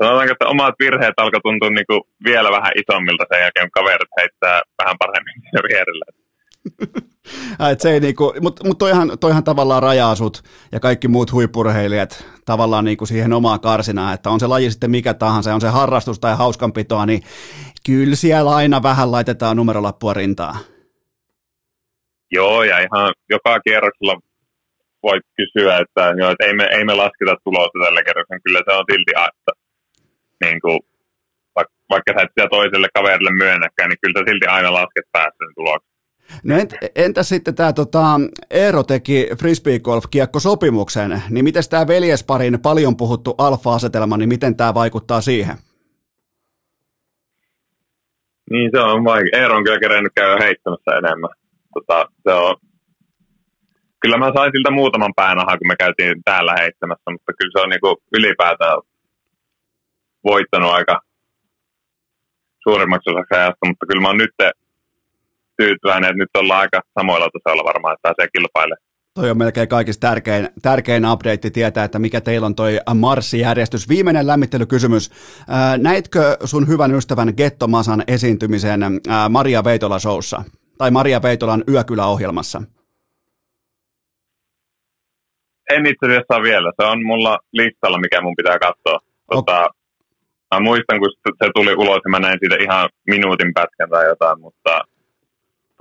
sanotaanko, että omat virheet alkoi tuntua niin kuin vielä vähän isommilta sen jälkeen, kun kaverit heittää vähän paremmin [laughs] siinä vierellä. [laughs] Et se ei niinku, mutta mut toihan, toihan tavallaan rajaa sut ja kaikki muut huippurheilijat tavallaan niinku siihen omaan karsinaan, että on se laji sitten mikä tahansa, on se harrastus tai hauskanpitoa, niin kyllä siellä aina vähän laitetaan numerolappua rintaa. Joo, ja ihan joka kierroksella voi kysyä, että, joo, että ei, me, ei me lasketa tulosta tällä kerroksella, kyllä se on silti, että niin kuin, vaikka, vaikka sä et sitä toiselle kaverille myönnäkään, niin kyllä sä silti aina lasket päästä sen tuloksen. No ent, entä sitten tämä tota, Eero teki frisbee golf sopimuksen, niin miten tämä veljesparin paljon puhuttu alfa-asetelma, niin miten tämä vaikuttaa siihen? Niin se on vaikea. Eero on kyllä kerennyt käydä heittämässä enemmän. Tota, se on kyllä mä sain siltä muutaman päänahan, kun me käytiin täällä heittämässä, mutta kyllä se on niin kuin ylipäätään voittanut aika suurimmaksi osaksi ajasta, mutta kyllä mä oon nyt tyytyväinen, että nyt ollaan aika samoilla tasoilla varmaan, että pääsee kilpailemaan. Toi on melkein kaikista tärkein, tärkein update tietää, että mikä teillä on toi marssijärjestys. Viimeinen lämmittelykysymys. näitkö sun hyvän ystävän Getto Masan esiintymisen Maria Veitola showssa? Tai Maria Veitolan Yökylä-ohjelmassa? En itse asiassa vielä. Se on mulla listalla, mikä mun pitää katsoa. Tota, okay. Mä muistan, kun se tuli ulos ja mä näin siitä ihan minuutin pätkän tai jotain, mutta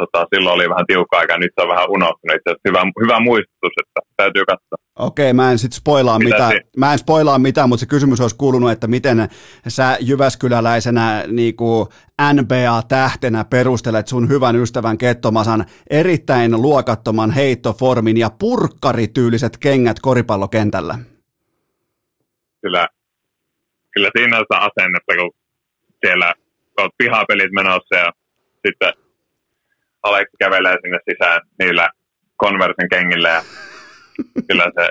tota, silloin oli vähän tiukka aika, nyt se on vähän unohtunut. Itse asiassa hyvä, hyvä muistutus, että täytyy katsoa. Okei, mä en sitten spoilaa Mitä mitään, si- mä en spoilaa mitään, mutta se kysymys olisi kuulunut, että miten sä Jyväskyläläisenä niinku NBA-tähtenä perustelet sun hyvän ystävän Kettomasan erittäin luokattoman heittoformin ja purkkarityyliset kengät koripallokentällä. Kyllä, kyllä siinä on sitä asennetta, kun siellä oot pihapelit menossa ja sitten Aleksi kävelee sinne sisään niillä Conversen kengillä ja kyllä se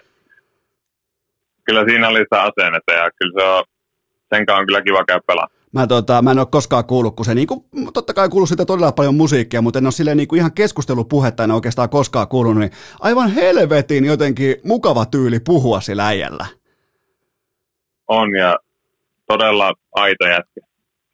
kyllä siinä oli sitä asennetta ja kyllä se on, sen kanssa on kyllä kiva käydä pelaa. Mä, tota, mä en ole koskaan kuullut, kun se niinku, totta kai kuuluu sitä todella paljon musiikkia, mutta en ole silleen niinku ihan keskustelupuhetta en oikeastaan koskaan kuulunut, niin aivan helvetin jotenkin mukava tyyli puhua sillä äijällä. On ja todella aito jätkä.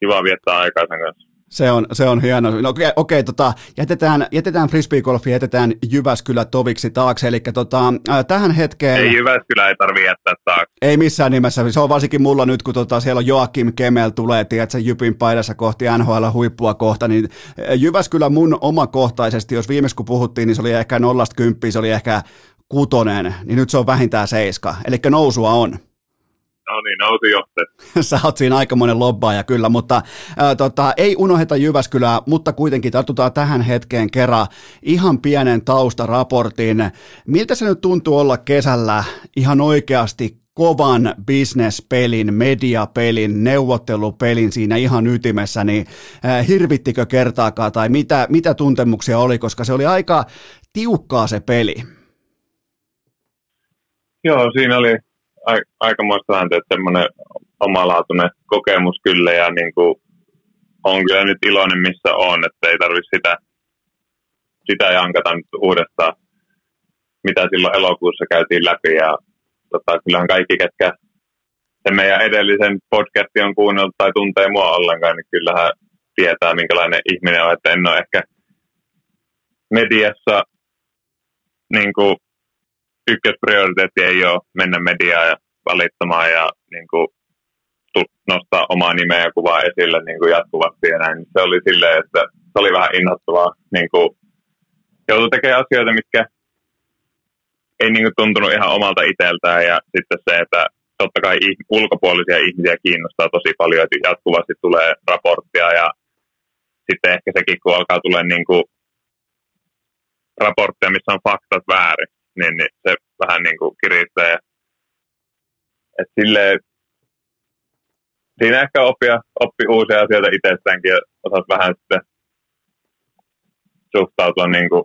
Kiva viettää aikaa sen kanssa. Se on, se on hieno. No, okei, okei tota, jätetään, jätetään frisbeegolfi, jätetään Jyväskylä toviksi taakse, eli tota, äh, tähän hetkeen... Ei Jyväskylä ei tarvi jättää taakse. Ei missään nimessä. Se on varsinkin mulla nyt, kun tota, siellä on Joakim Kemel tulee, tiedätkö, Jypin paidassa kohti NHL huippua kohta, niin äh, Jyväskylä mun omakohtaisesti, jos viimeksi kun puhuttiin, niin se oli ehkä nollasta kymppiä, se oli ehkä kutonen, niin nyt se on vähintään seiska. Eli nousua on. No niin, nousi johte. [laughs] Sä oot siinä aikamoinen lobbaaja kyllä, mutta ää, tota, ei unoheta Jyväskylää, mutta kuitenkin tartutaan tähän hetkeen kerran ihan pienen taustaraportin. Miltä se nyt tuntuu olla kesällä ihan oikeasti kovan bisnespelin, mediapelin, neuvottelupelin siinä ihan ytimessä, niin äh, hirvittikö kertaakaan tai mitä, mitä tuntemuksia oli, koska se oli aika tiukkaa se peli. Joo, siinä oli aikamoista vääntöä, että semmoinen omalaatuinen kokemus kyllä ja niin kuin, on kyllä nyt iloinen missä on, että ei tarvitse sitä, sitä jankata nyt uudestaan, mitä silloin elokuussa käytiin läpi. Ja tota, kyllähän kaikki, ketkä sen meidän edellisen podcastin on kuunnellut tai tuntee mua ollenkaan, niin kyllähän tietää, minkälainen ihminen on, että en ole ehkä mediassa niin kuin, ykkösprioriteetti ei ole mennä mediaan ja valittamaan ja niin kuin, nostaa omaa nimeä ja kuvaa esille niin kuin jatkuvasti ja näin. Se oli silleen, että se oli vähän innoittavaa. Niin kuin, joutui tekemään asioita, mitkä ei niin kuin, tuntunut ihan omalta itseltään ja sitten se, että totta kai ulkopuolisia ihmisiä kiinnostaa tosi paljon, että jatkuvasti tulee raporttia ja sitten ehkä sekin, kun alkaa tulla niin raportteja, missä on faktat väärin, niin, niin se vähän niin kuin kiristää. Ja, et silleen, siinä ehkä oppia, oppi uusia asioita itsestäänkin ja osat vähän sitten suhtautua niin kuin,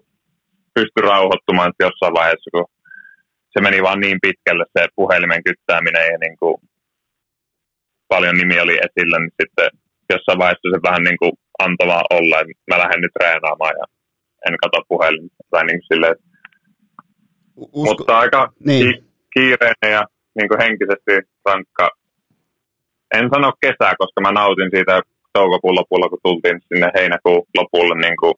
pysty rauhoittumaan jossain vaiheessa, kun se meni vaan niin pitkälle se puhelimen kyttääminen ja niin kuin, paljon nimi oli esillä, niin sitten jossain vaiheessa se vähän niin kuin antoi vaan olla, että mä lähden nyt treenaamaan ja en katso puhelinta. Tai niin kuin silleen, Usko... mutta aika Niin. ki- kiireinen ja niin kuin henkisesti rankka. En sano kesää, koska mä nautin siitä toukokuun lopulla, kun tultiin sinne heinäkuun lopulle, niin kuin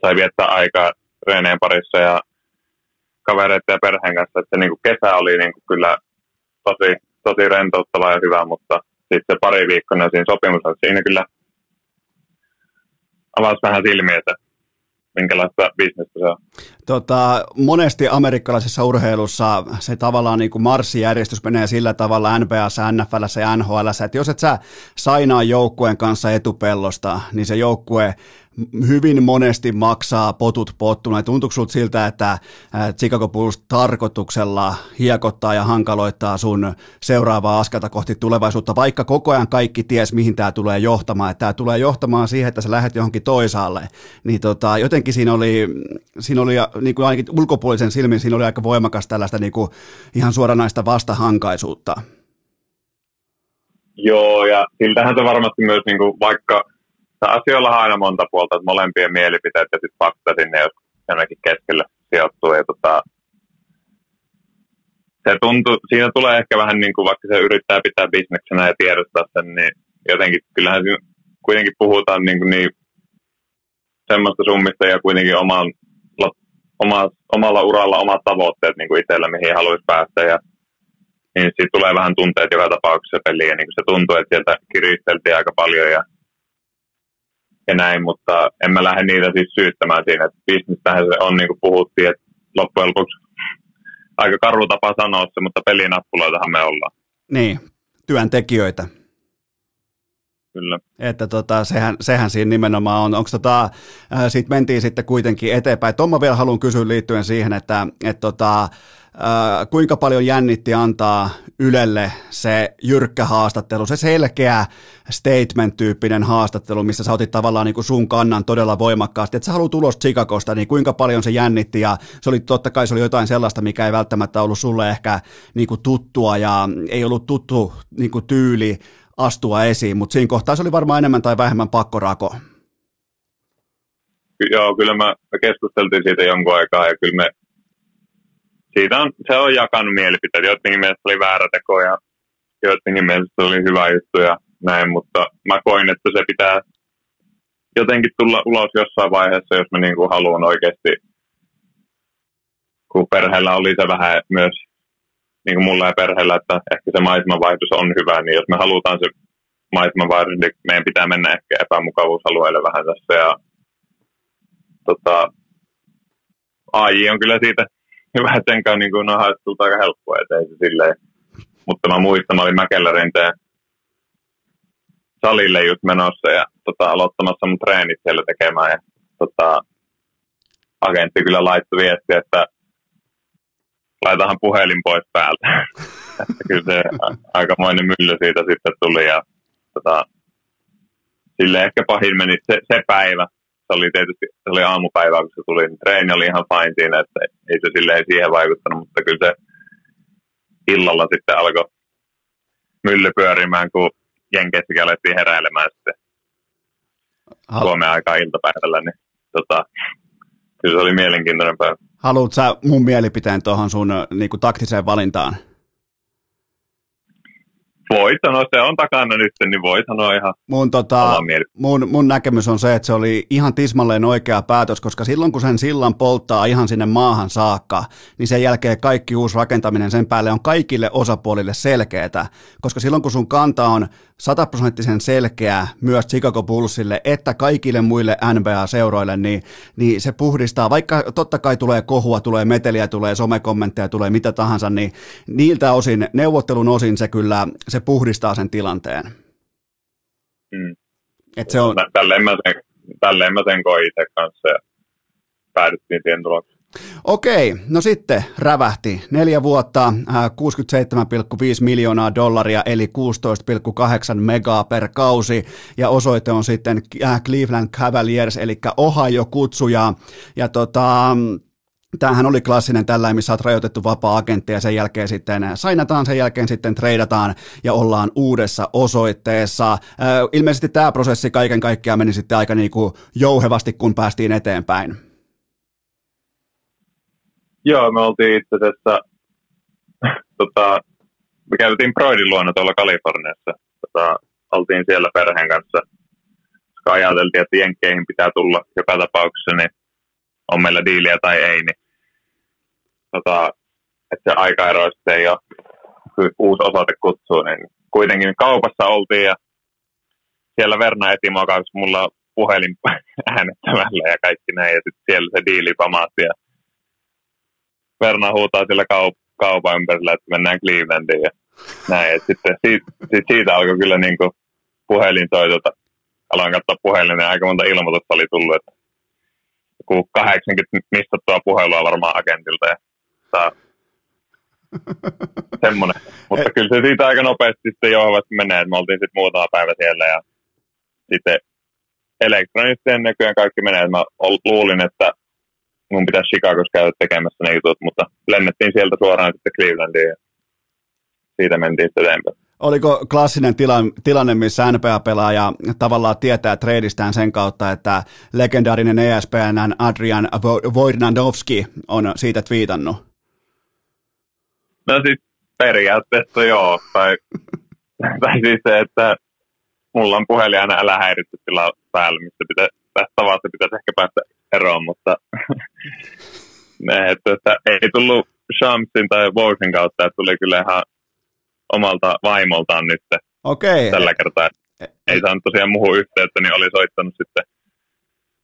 sai viettää aikaa treeneen parissa ja kavereiden ja perheen kanssa. Että niin kuin kesä oli niin kuin kyllä tosi, tosi rentouttava ja hyvä, mutta sitten se pari viikkoa siinä sopimus, siinä kyllä avasi vähän silmiä, että minkälaista bisnestä se on. Tota, monesti amerikkalaisessa urheilussa se tavallaan niin kuin marssijärjestys menee sillä tavalla NBAssa, NFLssä ja NHLssä, että jos et sä sainaa joukkueen kanssa etupellosta, niin se joukkue hyvin monesti maksaa potut pottuna. Tuntuuko sinulta siltä, että Chicago Bulls tarkoituksella hiekottaa ja hankaloittaa sun seuraavaa askelta kohti tulevaisuutta, vaikka koko ajan kaikki ties, mihin tämä tulee johtamaan. Tämä tulee johtamaan siihen, että sä lähdet johonkin toisaalle. Niin tota, jotenkin siinä oli, siinä oli niin kuin ainakin ulkopuolisen silmin, siinä oli aika voimakas tällaista niin kuin ihan suoranaista vastahankaisuutta. Joo, ja siltähän se varmasti myös, niin kuin, vaikka asioilla on aina monta puolta, että molempien mielipiteet ja sitten fakta sinne, jonnekin keskelle sijoittuu. Ja tota, se tuntuu, siinä tulee ehkä vähän niin kuin, vaikka se yrittää pitää bisneksenä ja tiedostaa sen, niin jotenkin kyllähän siinä kuitenkin puhutaan niin, kuin niin semmoista summista ja kuitenkin oman, oma, omalla uralla omat tavoitteet niin kuin itsellä, mihin haluaisi päästä. Ja niin siitä tulee vähän tunteet joka tapauksessa peliin. Ja niin kuin se tuntuu, että sieltä kiristeltiin aika paljon ja ja näin, mutta en mä lähde niitä siis syyttämään siinä, että bisnestähän se on niin kuin puhuttiin, että loppujen lopuksi aika karu tapa sanoa se, mutta pelinappuloitahan me ollaan. Niin, työntekijöitä. Kyllä. Että tota, sehän, sehän siinä nimenomaan on. Onko tota, äh, siitä mentiin sitten kuitenkin eteenpäin. Tuon vielä haluan kysyä liittyen siihen, että et tota, äh, kuinka paljon jännitti antaa Ylelle se jyrkkä haastattelu, se selkeä statement-tyyppinen haastattelu, missä sä otit tavallaan niin kuin sun kannan todella voimakkaasti, että sä haluat ulos Chicagosta, niin kuinka paljon se jännitti ja se oli totta kai se oli jotain sellaista, mikä ei välttämättä ollut sulle ehkä niin kuin tuttua ja ei ollut tuttu niin kuin tyyli astua esiin, mutta siinä kohtaa se oli varmaan enemmän tai vähemmän pakkorako. Joo, kyllä mä, me keskusteltiin siitä jonkun aikaa ja kyllä me siitä on, se on jakanut mielipiteet. Joidenkin mielestä oli väärä teko ja joidenkin mielestä oli hyvä juttu ja näin, mutta mä koin, että se pitää jotenkin tulla ulos jossain vaiheessa, jos mä niin kuin haluan oikeasti, kun perheellä oli se vähän myös niin kuin mulla ja perheellä, että ehkä se maisemanvaihdos on hyvä, niin jos me halutaan se maisemanvaihdos, niin meidän pitää mennä ehkä epämukavuusalueelle vähän tässä. Ja, tota, AI on kyllä siitä kanssa niin kuin on haastattelut aika helppoa, että ei se silleen. Mutta mä muistan, mä olin Mäkellärinteen salille just menossa ja tota, aloittamassa mun treenit siellä tekemään. Ja, tota, agentti kyllä laittoi viestiä, että laitahan puhelin pois päältä. [laughs] että kyllä se aikamoinen mylly siitä sitten tuli ja tota, sille ehkä pahin meni se, se päivä. Se oli tietysti se oli aamupäivä, kun se tuli. Niin treeni oli ihan fine siinä, että ei se silleen siihen vaikuttanut, mutta kyllä se illalla sitten alkoi mylly pyörimään, kun Jenkeissäkin alettiin heräilemään sitten Suomen aikaa iltapäivällä, niin tota, kyllä se oli mielenkiintoinen päivä. Haluatko sä mun mielipiteen tuohon sun niin kuin, taktiseen valintaan? Voi sanoa, se on takana nyt, niin voi sanoa ihan mun, tota, mun, mun näkemys on se, että se oli ihan tismalleen oikea päätös, koska silloin kun sen sillan polttaa ihan sinne maahan saakka, niin sen jälkeen kaikki uusi rakentaminen sen päälle on kaikille osapuolille selkeätä, koska silloin kun sun kanta on sataprosenttisen selkeä myös Chicago Bullsille, että kaikille muille NBA-seuroille, niin, niin se puhdistaa, vaikka totta kai tulee kohua, tulee meteliä, tulee somekommentteja, tulee mitä tahansa, niin niiltä osin, neuvottelun osin se kyllä, se puhdistaa sen tilanteen. Mm. Et se on... Tälleen mä sen, tälleen mä sen koin itse kanssa ja päädyttiin siihen tulokseen. Okei, no sitten rävähti. Neljä vuotta, 67,5 äh, miljoonaa dollaria, eli 16,8 megaa per kausi, ja osoite on sitten äh, Cleveland Cavaliers, eli Ohio kutsuja, ja tota, Tämähän oli klassinen tällä, missä olet rajoitettu vapaa-agentti ja sen jälkeen sitten sainataan, sen jälkeen sitten treidataan ja ollaan uudessa osoitteessa. Äh, ilmeisesti tämä prosessi kaiken kaikkiaan meni sitten aika niin kuin jouhevasti, kun päästiin eteenpäin. Joo, me oltiin itse asiassa, [laughs] tota, me käytiin Broidin luona tuolla Kaliforniassa. Tota, oltiin siellä perheen kanssa, koska ajateltiin, että jenkkeihin pitää tulla joka tapauksessa, niin on meillä diiliä tai ei, niin tota, että se aikaero ei ole uusi osoite kutsuu, niin kuitenkin kaupassa oltiin ja siellä Verna eti mua mulla puhelin [laughs] äänettämällä ja kaikki näin, ja sitten siellä se diili pamaatti ja Verna huutaa sillä kaup- kaupan ympärillä, että mennään Clevelandiin ja näin. Et sitten siitä, siitä, siitä alkoi kyllä niin kuin puhelinsoitota. Aloin katsoa puhelin ja aika monta ilmoitusta oli tullut, että 80 mistattua puhelua varmaan agentilta ja saa [laughs] semmoinen. Mutta kyllä se siitä aika nopeasti sitten johvasti menee, me oltiin sitten muutama päivä siellä ja sitten elektronisten näköjään kaikki menee. Mä luulin, että mun pitäisi Chicagossa käydä tekemässä ne jutut, mutta lennettiin sieltä suoraan sitten Clevelandiin ja siitä mentiin sitten eteenpäin. Oliko klassinen tilanne, tilanne, missä NBA-pelaaja tavallaan tietää treidistään sen kautta, että legendaarinen ESPN Adrian Wojnarowski on siitä twiitannut? No siis periaatteessa joo, tai, [laughs] tai siis se, että mulla on puhelin aina älä häiritse sillä päällä, mistä pitää, tästä tavasta pitäisi ehkä päästä eroon, mutta [laughs] ne, että, että ei tullut Shamsin tai Voisin kautta, että tuli kyllä ihan omalta vaimoltaan nyt Okei. tällä kertaa. Ei saanut tosiaan muuhun yhteyttä, niin oli soittanut sitten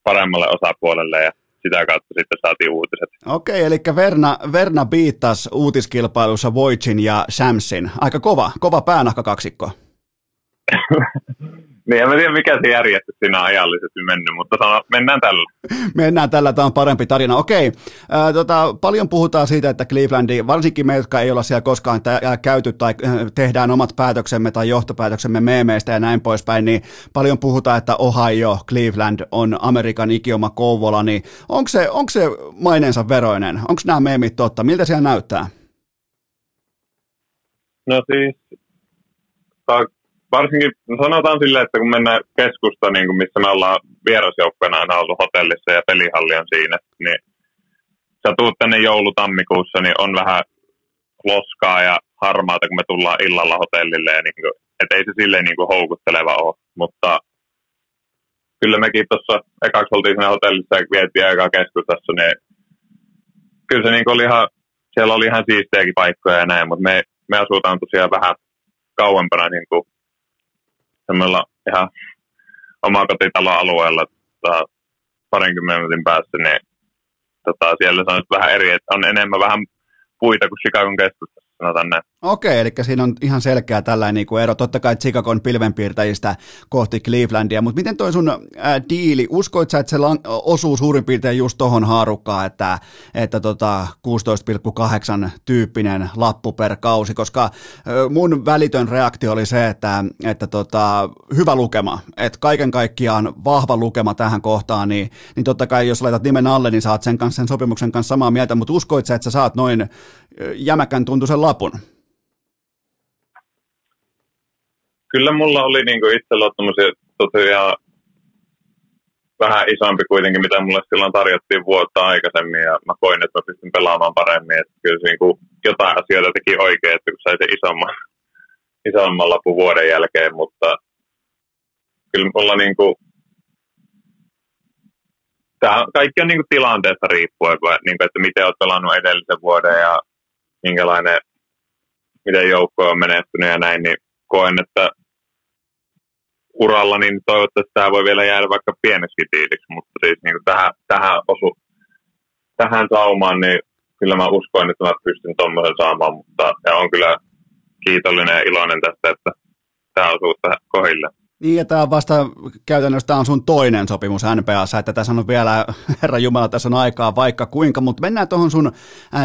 paremmalle osapuolelle ja sitä kautta sitten saatiin uutiset. Okei, eli Verna, Verna biittas uutiskilpailussa Voicin ja Shamsin. Aika kova, kova päänahka kaksikko. [laughs] niin, en tiedä mikä se järjestys siinä on ajallisesti mennyt, mutta sano, mennään tällä. mennään tällä, tämä on parempi tarina. Okei, ää, tota, paljon puhutaan siitä, että Clevelandi, varsinkin me, jotka ei olla siellä koskaan tä- käyty tai äh, tehdään omat päätöksemme tai johtopäätöksemme meemeistä ja näin poispäin, niin paljon puhutaan, että Ohio, Cleveland on Amerikan ikioma Kouvola, niin onko se, onko se maineensa veroinen? Onko nämä meemit totta? Miltä siellä näyttää? No siis, varsinkin sanotaan silleen, että kun mennään keskusta, niin kuin missä me ollaan vierasjoukkoina aina ollut hotellissa ja pelihalli on siinä, niin sä tuut tänne joulutammikuussa, niin on vähän loskaa ja harmaata, kun me tullaan illalla hotellille. Ja niin kuin, et ei se silleen niin kuin houkutteleva ole, mutta kyllä mekin tuossa ekaksi oltiin siinä hotellissa ja vietiin aikaa keskustassa, niin kyllä se niin oli ihan, siellä oli ihan siistejäkin paikkoja ja näin, mutta me, me asutaan tosiaan vähän kauempana niin kuin semmoilla ihan omakotitalon alueella tota, parinkymmenen minuutin päässä, niin tota, siellä se on vähän eri, että on enemmän vähän puita kuin Chicagon keskustassa, sanotaan näin. Okei, eli siinä on ihan selkeä tällainen niin kuin ero, totta kai Chicagon pilvenpiirtäjistä kohti Clevelandia, mutta miten toi sun ää, diili, uskoit sä, että se lang- osuu suurin piirtein just tohon haarukkaan, että, että tota 16,8 tyyppinen lappu per kausi, koska ää, mun välitön reaktio oli se, että, että tota, hyvä lukema, että kaiken kaikkiaan vahva lukema tähän kohtaan, niin, niin totta kai jos laitat nimen alle, niin saat sen kanssa sen sopimuksen kanssa samaa mieltä, mutta uskoit sä, että sä saat noin jämäkän tuntuisen lapun? kyllä mulla oli niin kuin itseluottamus tosiaan vähän isompi kuitenkin, mitä mulle silloin tarjottiin vuotta aikaisemmin ja mä koin, että mä pystyn pelaamaan paremmin. Että kyllä se niin jotain asioita teki oikein, että kun sai se isomman, [laughs] isomman lapun vuoden jälkeen, mutta kyllä mulla niin kuin, tämä kaikki on niin kuin tilanteesta riippuen, niin kuin, että miten olet pelannut edellisen vuoden ja minkälainen, miten joukko on menestynyt ja näin, niin koen, että uralla, niin toivottavasti tämä voi vielä jäädä vaikka pieneksi tiiliksi, mutta siis niin kuin tähän, tähän, osu, tähän saumaan, niin kyllä mä uskoin, että mä pystyn tuommoisen saamaan, mutta ja on kyllä kiitollinen ja iloinen tästä, että tämä osuu kohille. Niin, ja tämä vasta käytännössä tämä on sun toinen sopimus NPAssa, että tässä on vielä, [laughs] herra Jumala, tässä on aikaa vaikka kuinka, mutta mennään tuohon sun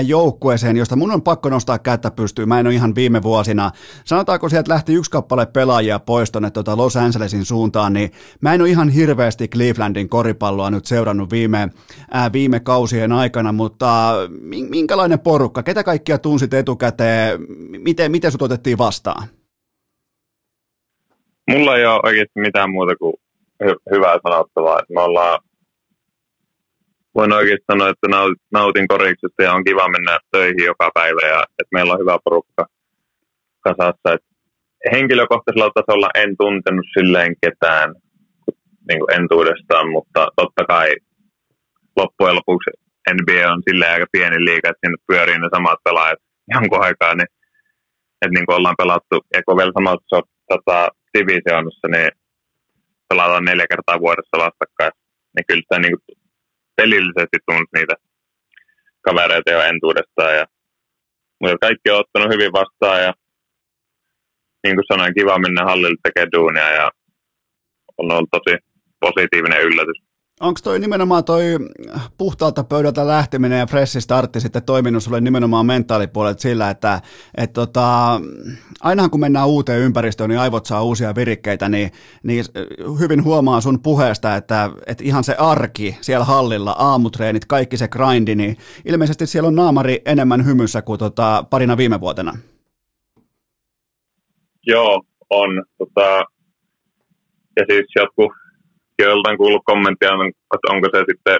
joukkueeseen, josta mun on pakko nostaa kättä pystyyn. Mä en ole ihan viime vuosina, sanotaanko sieltä lähti yksi kappale pelaajia pois tuonne tuota Los Angelesin suuntaan, niin mä en ole ihan hirveästi Clevelandin koripalloa nyt seurannut viime, ää, viime kausien aikana, mutta minkälainen porukka, ketä kaikkia tunsit etukäteen, miten, miten sut otettiin vastaan? Mulla ei ole oikeasti mitään muuta kuin hy- hyvää sanottavaa. Me ollaan, voin oikeasti sanoa, että nautin koriksesta ja on kiva mennä töihin joka päivä ja että meillä on hyvä porukka kasassa. Että henkilökohtaisella tasolla en tuntenut silleen ketään niin kuin entuudestaan, mutta totta kai loppujen lopuksi NBA on silleen aika pieni liiga, että sinne pyörii ne samat pelaajat jonkun aikaa, niin että niin kuin ollaan pelattu, ja kun vielä samassa tota, divisioonassa, niin pelataan neljä kertaa vuodessa vastakkain. Niin kyllä sitä niin pelillisesti tunnet niitä kavereita jo entuudestaan. Ja, mutta kaikki on ottanut hyvin vastaan ja niin kuin sanoin, kiva mennä hallille tekemään duunia ja on ollut tosi positiivinen yllätys. Onko toi nimenomaan toi puhtaalta pöydältä lähteminen ja freshi startti sitten toiminut sulle nimenomaan mentaalipuolet sillä, että et tota, ainahan kun mennään uuteen ympäristöön, niin aivot saa uusia virikkeitä, niin, niin hyvin huomaa sun puheesta, että, että ihan se arki siellä hallilla, aamutreenit, kaikki se grindi, niin ilmeisesti siellä on naamari enemmän hymyssä kuin tota, parina viime vuotena. Joo, on. Tota, ja siis jotkut joltain kuullut kommenttia, että onko se sitten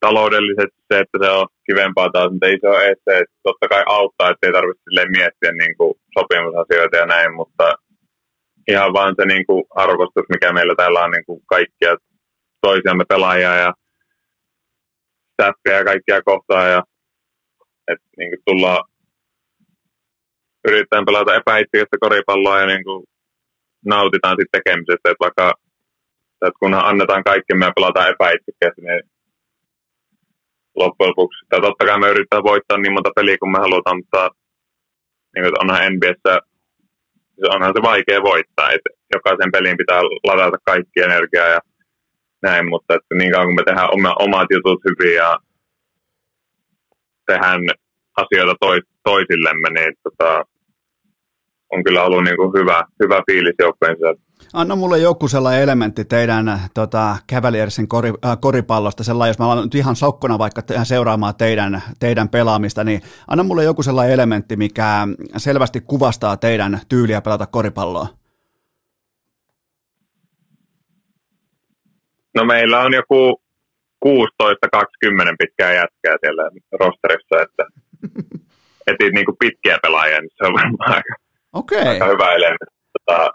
taloudellisesti se, että se on kivempaa taas, mutta ei se ole että totta kai auttaa, ettei tarvitse miettiä niin kuin sopimusasioita ja näin, mutta ihan vaan se niin kuin arvostus, mikä meillä täällä on niin kuin kaikkia toisiamme pelaajia ja säppejä ja kaikkia kohtaa ja että niin kuin tullaan yritetään pelata epäitsekästä koripalloa ja niin kuin nautitaan sitten tekemisestä, että vaikka että kunhan annetaan kaikki me pelataan epäitsekkäästi, niin loppujen lopuksi, tai totta kai me yritetään voittaa niin monta peliä kuin me halutaan, mutta niin kuin onhan NBAssä, onhan se vaikea voittaa, että jokaisen peliin pitää ladata kaikki energiaa ja näin, mutta että niin kauan kun me tehdään oma, omat jutut hyvin ja tehdään asioita tois, toisillemme, niin tota, on kyllä ollut niin kuin hyvä, hyvä fiilis joukkueen Anna mulle joku sellainen elementti teidän tota, Cavaliersin kori, äh, koripallosta, sellainen, jos mä alan nyt ihan sokkona vaikka seuraamaan teidän, teidän pelaamista, niin anna mulle joku sellainen elementti, mikä selvästi kuvastaa teidän tyyliä pelata koripalloa. No meillä on joku 16-20 pitkää jätkää siellä rosterissa, että [laughs] etit niinku pitkiä pelaajia, niin se on varmaan aika, okay. aika hyvä elementti. Tota,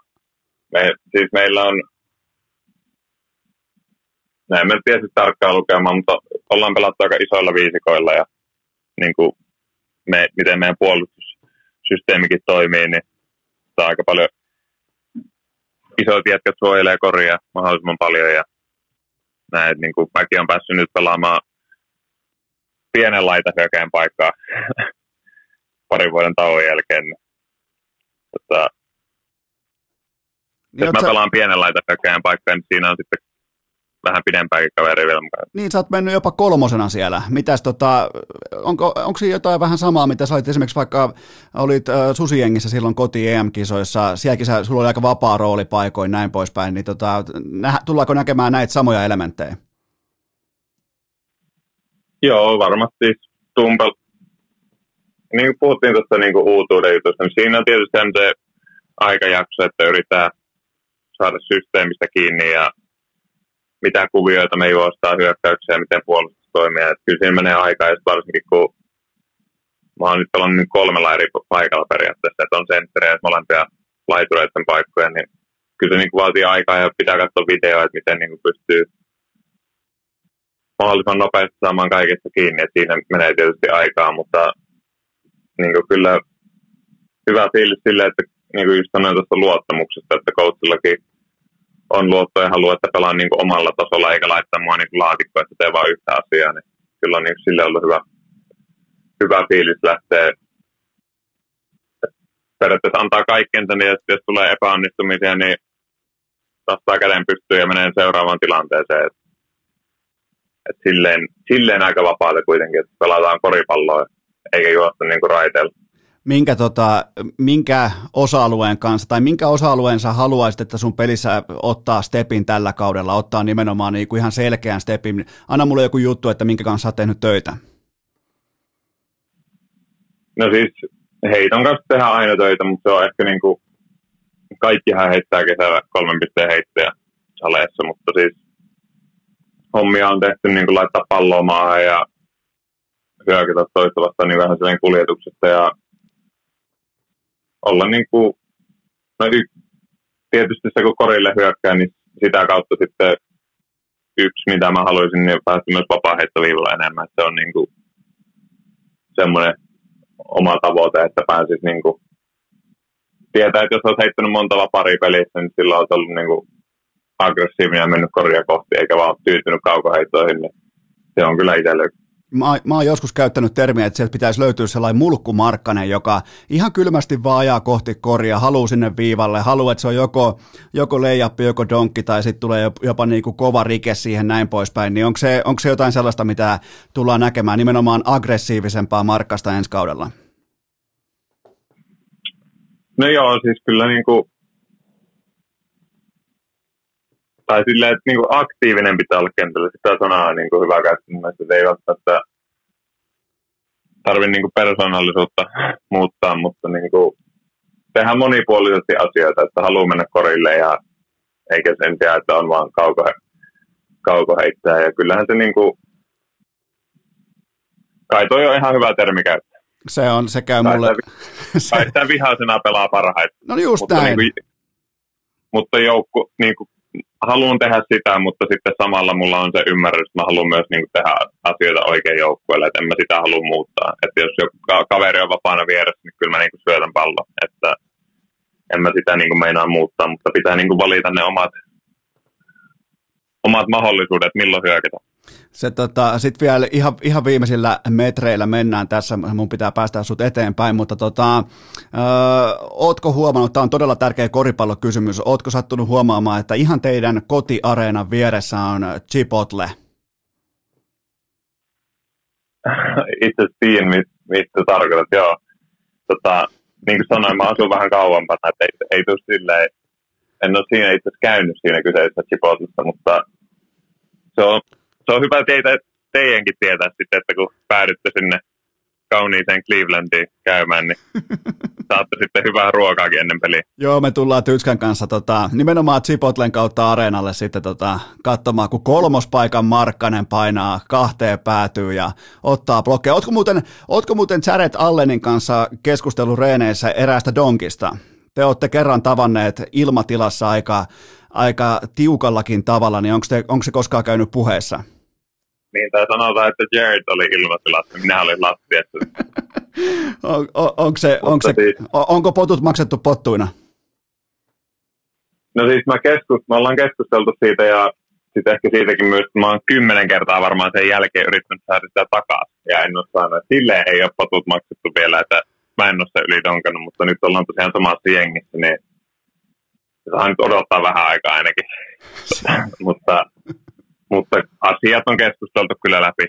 me, siis meillä on, näin en tiedä tarkkaan lukemaan, mutta ollaan pelattu aika isoilla viisikoilla ja niin kuin me, miten meidän puolustussysteemikin toimii, niin saa aika paljon isoit jätkät suojelee koria mahdollisimman paljon ja näin, niin kuin mäkin on päässyt nyt pelaamaan pienen laitahyökkäin paikkaa [laughs] parin vuoden tauon jälkeen. Tota, niin jos mä sä... pelaan pienen laitahyökkäin paikkaa, niin siinä on sitten vähän pidempääkin kaveri vielä mukaan. Niin, sä oot mennyt jopa kolmosena siellä. Mitäs tota, onko, onko siinä jotain vähän samaa, mitä sä olit esimerkiksi vaikka olit äh, Susijengissä silloin koti EM-kisoissa, sielläkin sä, sulla oli aika vapaa rooli paikoin näin poispäin, niin tota, nä, tullaanko näkemään näitä samoja elementtejä? Joo, varmasti. Tumpel, niin kuin puhuttiin tuosta niin kuin uutuuden jutusta, niin siinä on tietysti se aikajakso, että yritetään saada systeemistä kiinni ja mitä kuvioita me juostaan hyökkäyksiä ja miten puolustus toimii. Et kyllä siinä menee aikaa, ja varsinkin kun mä oon nyt pelannut kolmella eri paikalla periaatteessa, että on sentteriä ja molempia laitureiden paikkoja, niin kyllä se niin kuin vaatii aikaa ja pitää katsoa videoa, että miten niin kuin pystyy mahdollisimman nopeasti saamaan kaikesta kiinni, että siinä menee tietysti aikaa, mutta niin kuin kyllä hyvä fiilis sille, että niin kuin just sanoin tuosta luottamuksesta, että coachillakin on luotto ja haluaa, että pelaan niin kuin omalla tasolla eikä laittaa mua niin laatikkoa, että tee vain yhtä asiaa, niin kyllä on niin kuin sille ollut hyvä, hyvä fiilis lähteä periaatteessa antaa kaikkensa, niin että jos tulee epäonnistumisia, niin tastaa käden pystyy ja menee seuraavaan tilanteeseen. Et, et silleen, silleen aika vapaata kuitenkin, että pelataan koripalloa eikä juosta niin kuin raiteella minkä, tota, minkä osa-alueen kanssa, tai minkä osa-alueen sä haluaisit, että sun pelissä ottaa stepin tällä kaudella, ottaa nimenomaan niin kuin ihan selkeän stepin. Anna mulle joku juttu, että minkä kanssa sä oot tehnyt töitä. No siis heiton kanssa tehdään aina töitä, mutta se on ehkä niin kuin, kaikkihan heittää kesällä kolmen pisteen heittäjä saleessa, mutta siis hommia on tehty niin kuin laittaa palloa maahan ja hyökätä toista vastaan niin vähän kuljetuksesta ja olla niin kuin, no y- tietysti se kun korille hyökkää, niin sitä kautta sitten yksi, mitä mä haluaisin, niin päästä myös vapaa-heittoviivalla enemmän. Että se on niin kuin semmoinen oma tavoite, että pääsisi niin kuin tietää, että jos olet heittänyt monta vaparia pelissä, niin sillä on ollut niin kuin aggressiivinen ja mennyt korja kohti, eikä vaan tyytynyt kaukoheittoihin, niin se on kyllä itselle Mä, mä oon joskus käyttänyt termiä, että sieltä pitäisi löytyä sellainen mulkkumarkkanen, joka ihan kylmästi vaan ajaa kohti koria, haluaa sinne viivalle, haluaa, että se on joko, joko leijappi, joko donkki tai sitten tulee jopa niin kuin kova rike siihen näin poispäin. Niin onko se, onko se jotain sellaista, mitä tullaan näkemään nimenomaan aggressiivisempaa markkasta ensi kaudella? No joo, siis kyllä niin kuin, tai silleen, että niin kuin aktiivinen pitää olla kentällä. Sitä sanaa niin kuin hyvä käyttää. Mun mielestä ei välttämättä tarvitse niin kuin persoonallisuutta [laughs] muuttaa, mutta niin kuin tehdään monipuolisesti asioita, että haluaa mennä korille ja eikä sen tiedä, että on vaan kauko, kauko heittää. Ja kyllähän se niin kuin, kai toi on ihan hyvä termi käyttää. Se on, se käy mulle. Kai sitä vihaisena pelaa parhaiten. No just mutta näin. Niin kuin, mutta joukku, niin kuin haluan tehdä sitä, mutta sitten samalla mulla on se ymmärrys, että mä haluan myös niin kuin, tehdä asioita oikein joukkueelle, että en mä sitä halua muuttaa. Että jos joku kaveri on vapaana vieressä, niin kyllä mä niin kuin, syötän pallon, että en mä sitä niin kuin, meinaa muuttaa, mutta pitää niin kuin, valita ne omat, omat mahdollisuudet, milloin hyökätä. Se, tota, Sitten vielä ihan, ihan viimeisillä metreillä mennään tässä, mun pitää päästä sut eteenpäin, mutta tota, ö, ootko huomannut, tämä on todella tärkeä koripallokysymys, ootko sattunut huomaamaan, että ihan teidän kotiareenan vieressä on Chipotle? [laughs] Itse tiedän, mistä tarkoitat, joo. Tota, niin kuin sanoin, mä asun vähän kauempana, että ei, ei tule silleen, en ole siinä itse käynyt siinä kyseisessä Chipotlessa, mutta se on se on hyvä teitä, teidänkin tietää sitten, että kun päädytte sinne kauniiseen Clevelandiin käymään, niin [laughs] saatte sitten hyvää ruokaakin ennen peliä. Joo, me tullaan Tytskän kanssa tota, nimenomaan Chipotlen kautta areenalle sitten tota, katsomaan, kun kolmospaikan Markkanen painaa kahteen päätyy ja ottaa blokkeja. Ootko muuten, ootko muuten Jared Allenin kanssa keskustellut reeneissä eräästä donkista? Te olette kerran tavanneet ilmatilassa aika, aika tiukallakin tavalla, niin onko se koskaan käynyt puheessa? Niin, tai sanotaan, että Jared oli ilmatilassa, minä olin lattiassa. [laughs] on, on, onko, se, onko, se, siis, onko potut maksettu pottuina? No siis mä keskus, me ollaan keskusteltu siitä ja sitten ehkä siitäkin myös, että mä oon kymmenen kertaa varmaan sen jälkeen yrittänyt saada sitä takaisin. Ja en ole saanut, silleen ei ole potut maksettu vielä, että mä en ole se ylidonkannut, mutta nyt ollaan tosiaan samassa jengissä, niin saa nyt odottaa vähän aikaa ainakin. [laughs] mutta mutta asiat on keskusteltu kyllä läpi.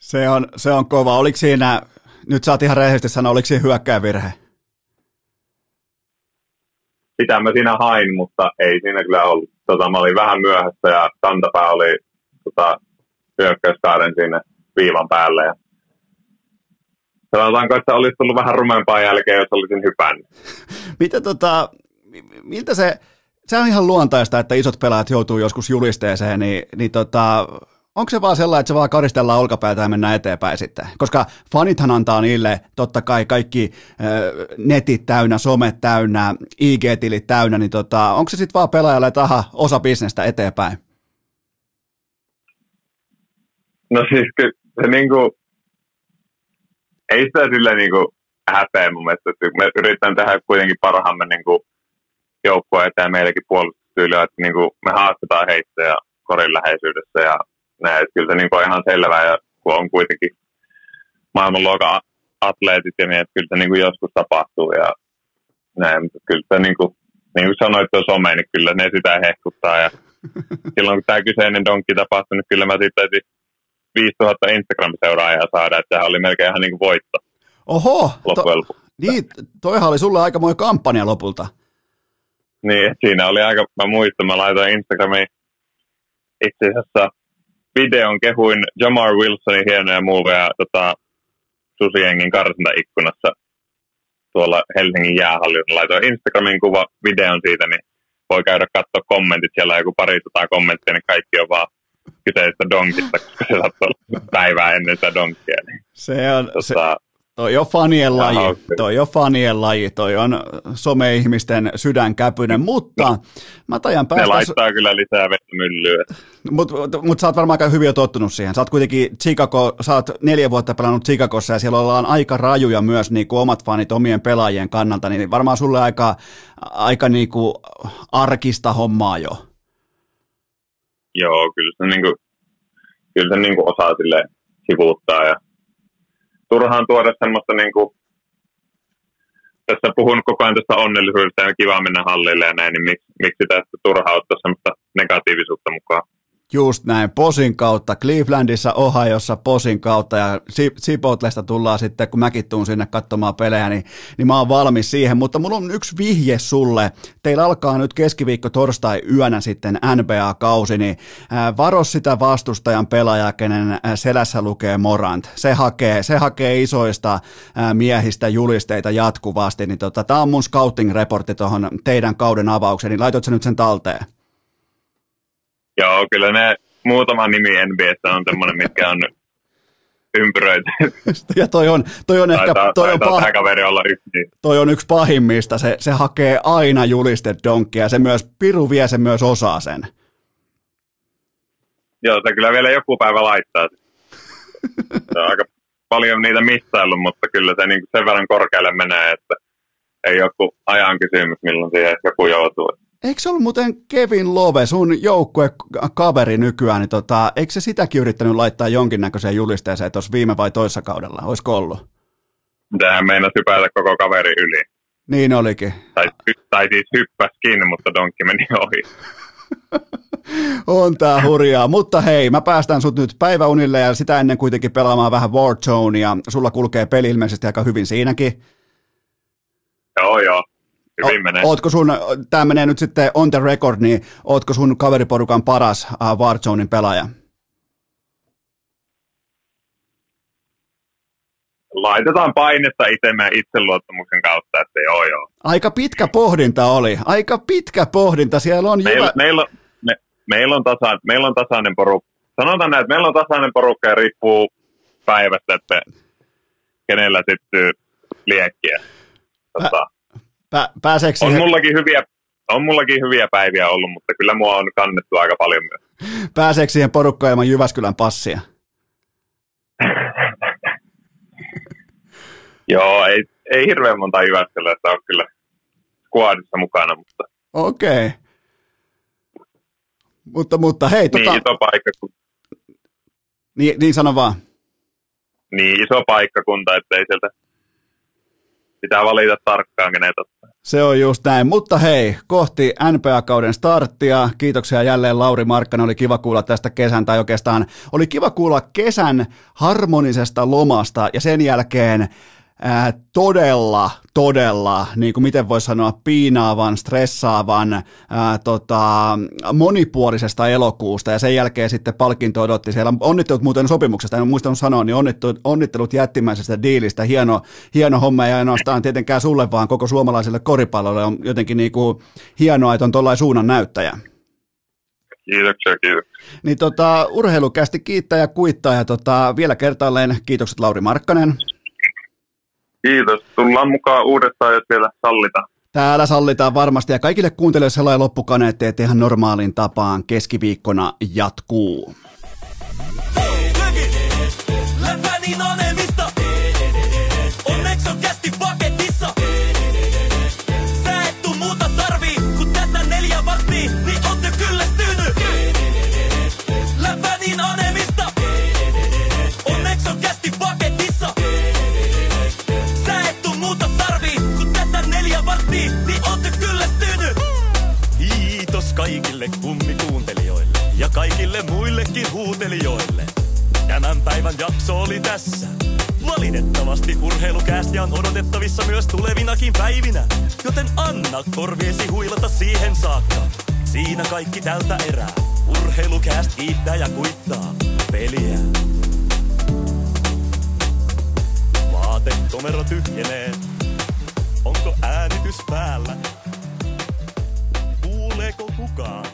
Se on, se on kova. Oliko siinä, nyt saat ihan rehellisesti sanoa, oliko siinä hyökkäyvirhe? Sitä mä siinä hain, mutta ei siinä kyllä ollut. Tota, mä olin vähän myöhässä ja kantapää oli tota, hyökkäyskaaren sinne viivan päälle. Ja sanotaanko, että olisi tullut vähän rumempaa jälkeen, jos olisin hypännyt. [laughs] Mitä tota, miltä se, se on ihan luontaista, että isot pelaajat joutuu joskus julisteeseen, niin, niin tota, onko se vaan sellainen, että se vaan karistellaan olkapäätä ja mennään eteenpäin sitten? Koska fanithan antaa niille totta kai kaikki äh, netit täynnä, somet täynnä, IG-tilit täynnä, niin tota, onko se sitten vaan pelaajalle taha osa bisnestä eteenpäin? No siis kyllä se niinku, ei sitä sille niinku häpeä mun mielestä, että me yritetään tehdä kuitenkin parhaamme niinku joukkue eteen meilläkin puolustustyyliä, että niin kuin me haastetaan heitä ja korin läheisyydessä ja näin. Että kyllä se niin kuin on ihan selvää, ja kun on kuitenkin maailmanluokan atleetit ja niin, että kyllä se niin kuin joskus tapahtuu ja näin, mutta kyllä se niin kuin, niin kuin sanoit tuo some, niin kyllä ne sitä hehkuttaa ja [laughs] silloin kun tämä kyseinen donkki tapahtui, niin kyllä mä sitten 5000 Instagram-seuraajaa saada, että sehän oli melkein ihan niin kuin voitto. Oho, to, niin, toihan oli sulle aikamoinen kampanja lopulta. Niin, siinä oli aika, mä muistan, mä laitoin Instagramiin itse asiassa videon kehuin Jamar Wilsonin hienoja muuveja tota, Susiengin karsintaikkunassa tuolla Helsingin jäähallilla. Laitoin Instagramin kuva videon siitä, niin voi käydä katsoa kommentit. Siellä on joku pari tota kommenttia, niin kaikki on vaan kyseistä donkista, koska se saattaa päivää ennen sitä donkkia. Niin, se on, tota, se, Toi on fanien laji, toi on fanien laji, toi on some-ihmisten sydänkäpynen, mutta no, mä tajan päästä... Ne laittaa kyllä lisää vettä myllyä. Mutta mut, mut sä oot varmaan aika hyvin jo tottunut siihen. Sä oot kuitenkin Chicago, sä oot neljä vuotta pelannut Chicagossa ja siellä ollaan aika rajuja myös niin kuin omat fanit omien pelaajien kannalta, niin varmaan sulle aika, aika niin kuin arkista hommaa jo. Joo, kyllä se, niin kuin, kyllä se niin kuin osaa sille sivuuttaa ja turhaan tuoda semmoista niin kuin, tässä puhun koko ajan tästä onnellisuudesta ja kiva mennä hallille ja näin, niin miksi, miksi tästä turhaa ottaa semmoista negatiivisuutta mukaan. Just näin, Posin kautta, Clevelandissa, Ohiossa Posin kautta ja Chipotlesta tullaan sitten, kun mäkin tuun sinne katsomaan pelejä, niin, niin mä oon valmis siihen, mutta mulla on yksi vihje sulle. Teillä alkaa nyt keskiviikko torstai yönä sitten NBA-kausi, niin ää, varo sitä vastustajan pelaajaa, kenen selässä lukee Morant. Se hakee, se hakee isoista ää, miehistä julisteita jatkuvasti, niin tota, tää on mun scouting-reportti tuohon teidän kauden avaukseen, niin laitot nyt sen talteen? Joo, kyllä ne muutama nimi NBAssä on semmoinen, mitkä on ympyröity. [laughs] Ja toi on, toi on ehkä... Toi on, pah- kaveri olla yksi. Niin. Toi on yksi pahimmista. Se, se hakee aina julistet donkkia. Se myös, Piru vie sen myös osaa sen. Joo, se kyllä vielä joku päivä laittaa. Se on aika paljon niitä missaillut, mutta kyllä se niin sen verran korkealle menee, että ei joku ajan kysymys, milloin siihen joku joutuu. Eikö se ollut muuten Kevin Love, sun joukkuekaveri nykyään, niin tota, eikö se sitäkin yrittänyt laittaa jonkinnäköiseen julisteeseen tuossa viime vai toissa kaudella? Olisiko ollut? Tähän meinasi hypätä koko kaveri yli. Niin olikin. Tai, tai siis hyppäskin, mutta donkki meni ohi. [laughs] On tää hurjaa, mutta hei, mä päästän sut nyt päiväunille ja sitä ennen kuitenkin pelaamaan vähän Warzonea. Sulla kulkee peli ilmeisesti aika hyvin siinäkin. Joo, joo. Hyvin o, menee. Ootko sun, tää menee nyt sitten on the record, niin ootko sun kaveriporukan paras uh, Warzonein pelaaja? Laitetaan painetta itsemme itseluottamuksen kautta, että joo joo. Aika pitkä pohdinta oli, aika pitkä pohdinta, siellä on Meillä, jyvä... meillä, me, meillä, on tasa, meillä on tasainen porukka. Sanotaan näin, että meillä on tasainen porukka ja riippuu päivästä, että kenellä syttyy liekkiä. Tota, Pä, pääseekö on, siihen, mullakin hyviä, on mullakin hyviä päiviä ollut, mutta kyllä mua on kannettu aika paljon myös. pääseekö siihen porukkaan ilman Jyväskylän passia? [laughs] Joo, ei, ei hirveän monta Jyväskylästä ole kyllä skuadissa mukana, mutta Okei. Okay. Mutta, mutta hei, tota, niin iso paikka, niin, niin sano vaan. niin iso paikkakunta, että ei sieltä pitää valita tarkkaan, kenet ottaa. Se on just näin. Mutta hei, kohti NPA-kauden starttia. Kiitoksia jälleen Lauri Markkanen. Oli kiva kuulla tästä kesän, tai oikeastaan oli kiva kuulla kesän harmonisesta lomasta, ja sen jälkeen ää, todella, todella, niin kuin miten voisi sanoa, piinaavan, stressaavan, ää, tota, monipuolisesta elokuusta ja sen jälkeen sitten palkinto odotti siellä. Onnittelut muuten sopimuksesta, en muistanut sanoa, niin onnittelut, onnittelut jättimäisestä diilistä. Hieno, hieno homma ja ainoastaan tietenkään sulle, vaan koko suomalaiselle koripallolle on jotenkin niin kuin hienoa, että on tuollainen suunnan näyttäjä. Kiitoksia, kiitoksia. Niin tota, urheilukästi kiittää ja kuittaa ja tota, vielä kertaalleen kiitokset Lauri Markkanen. Kiitos. Tullaan mukaan uudestaan, jos vielä sallitaan. Täällä sallitaan varmasti ja kaikille kuuntelijoille sellainen loppukaneetti, että ihan normaalin tapaan keskiviikkona jatkuu. Läpänin kaikille kummikuuntelijoille ja kaikille muillekin huutelijoille. Tämän päivän jakso oli tässä. Valitettavasti urheilukäästi on odotettavissa myös tulevinakin päivinä. Joten anna korviesi huilata siihen saakka. Siinä kaikki tältä erää. Urheilukääst kiittää ja kuittaa peliä. Vaatekomero tyhjenee. Onko äänitys päällä? Kuuleeko kukaan?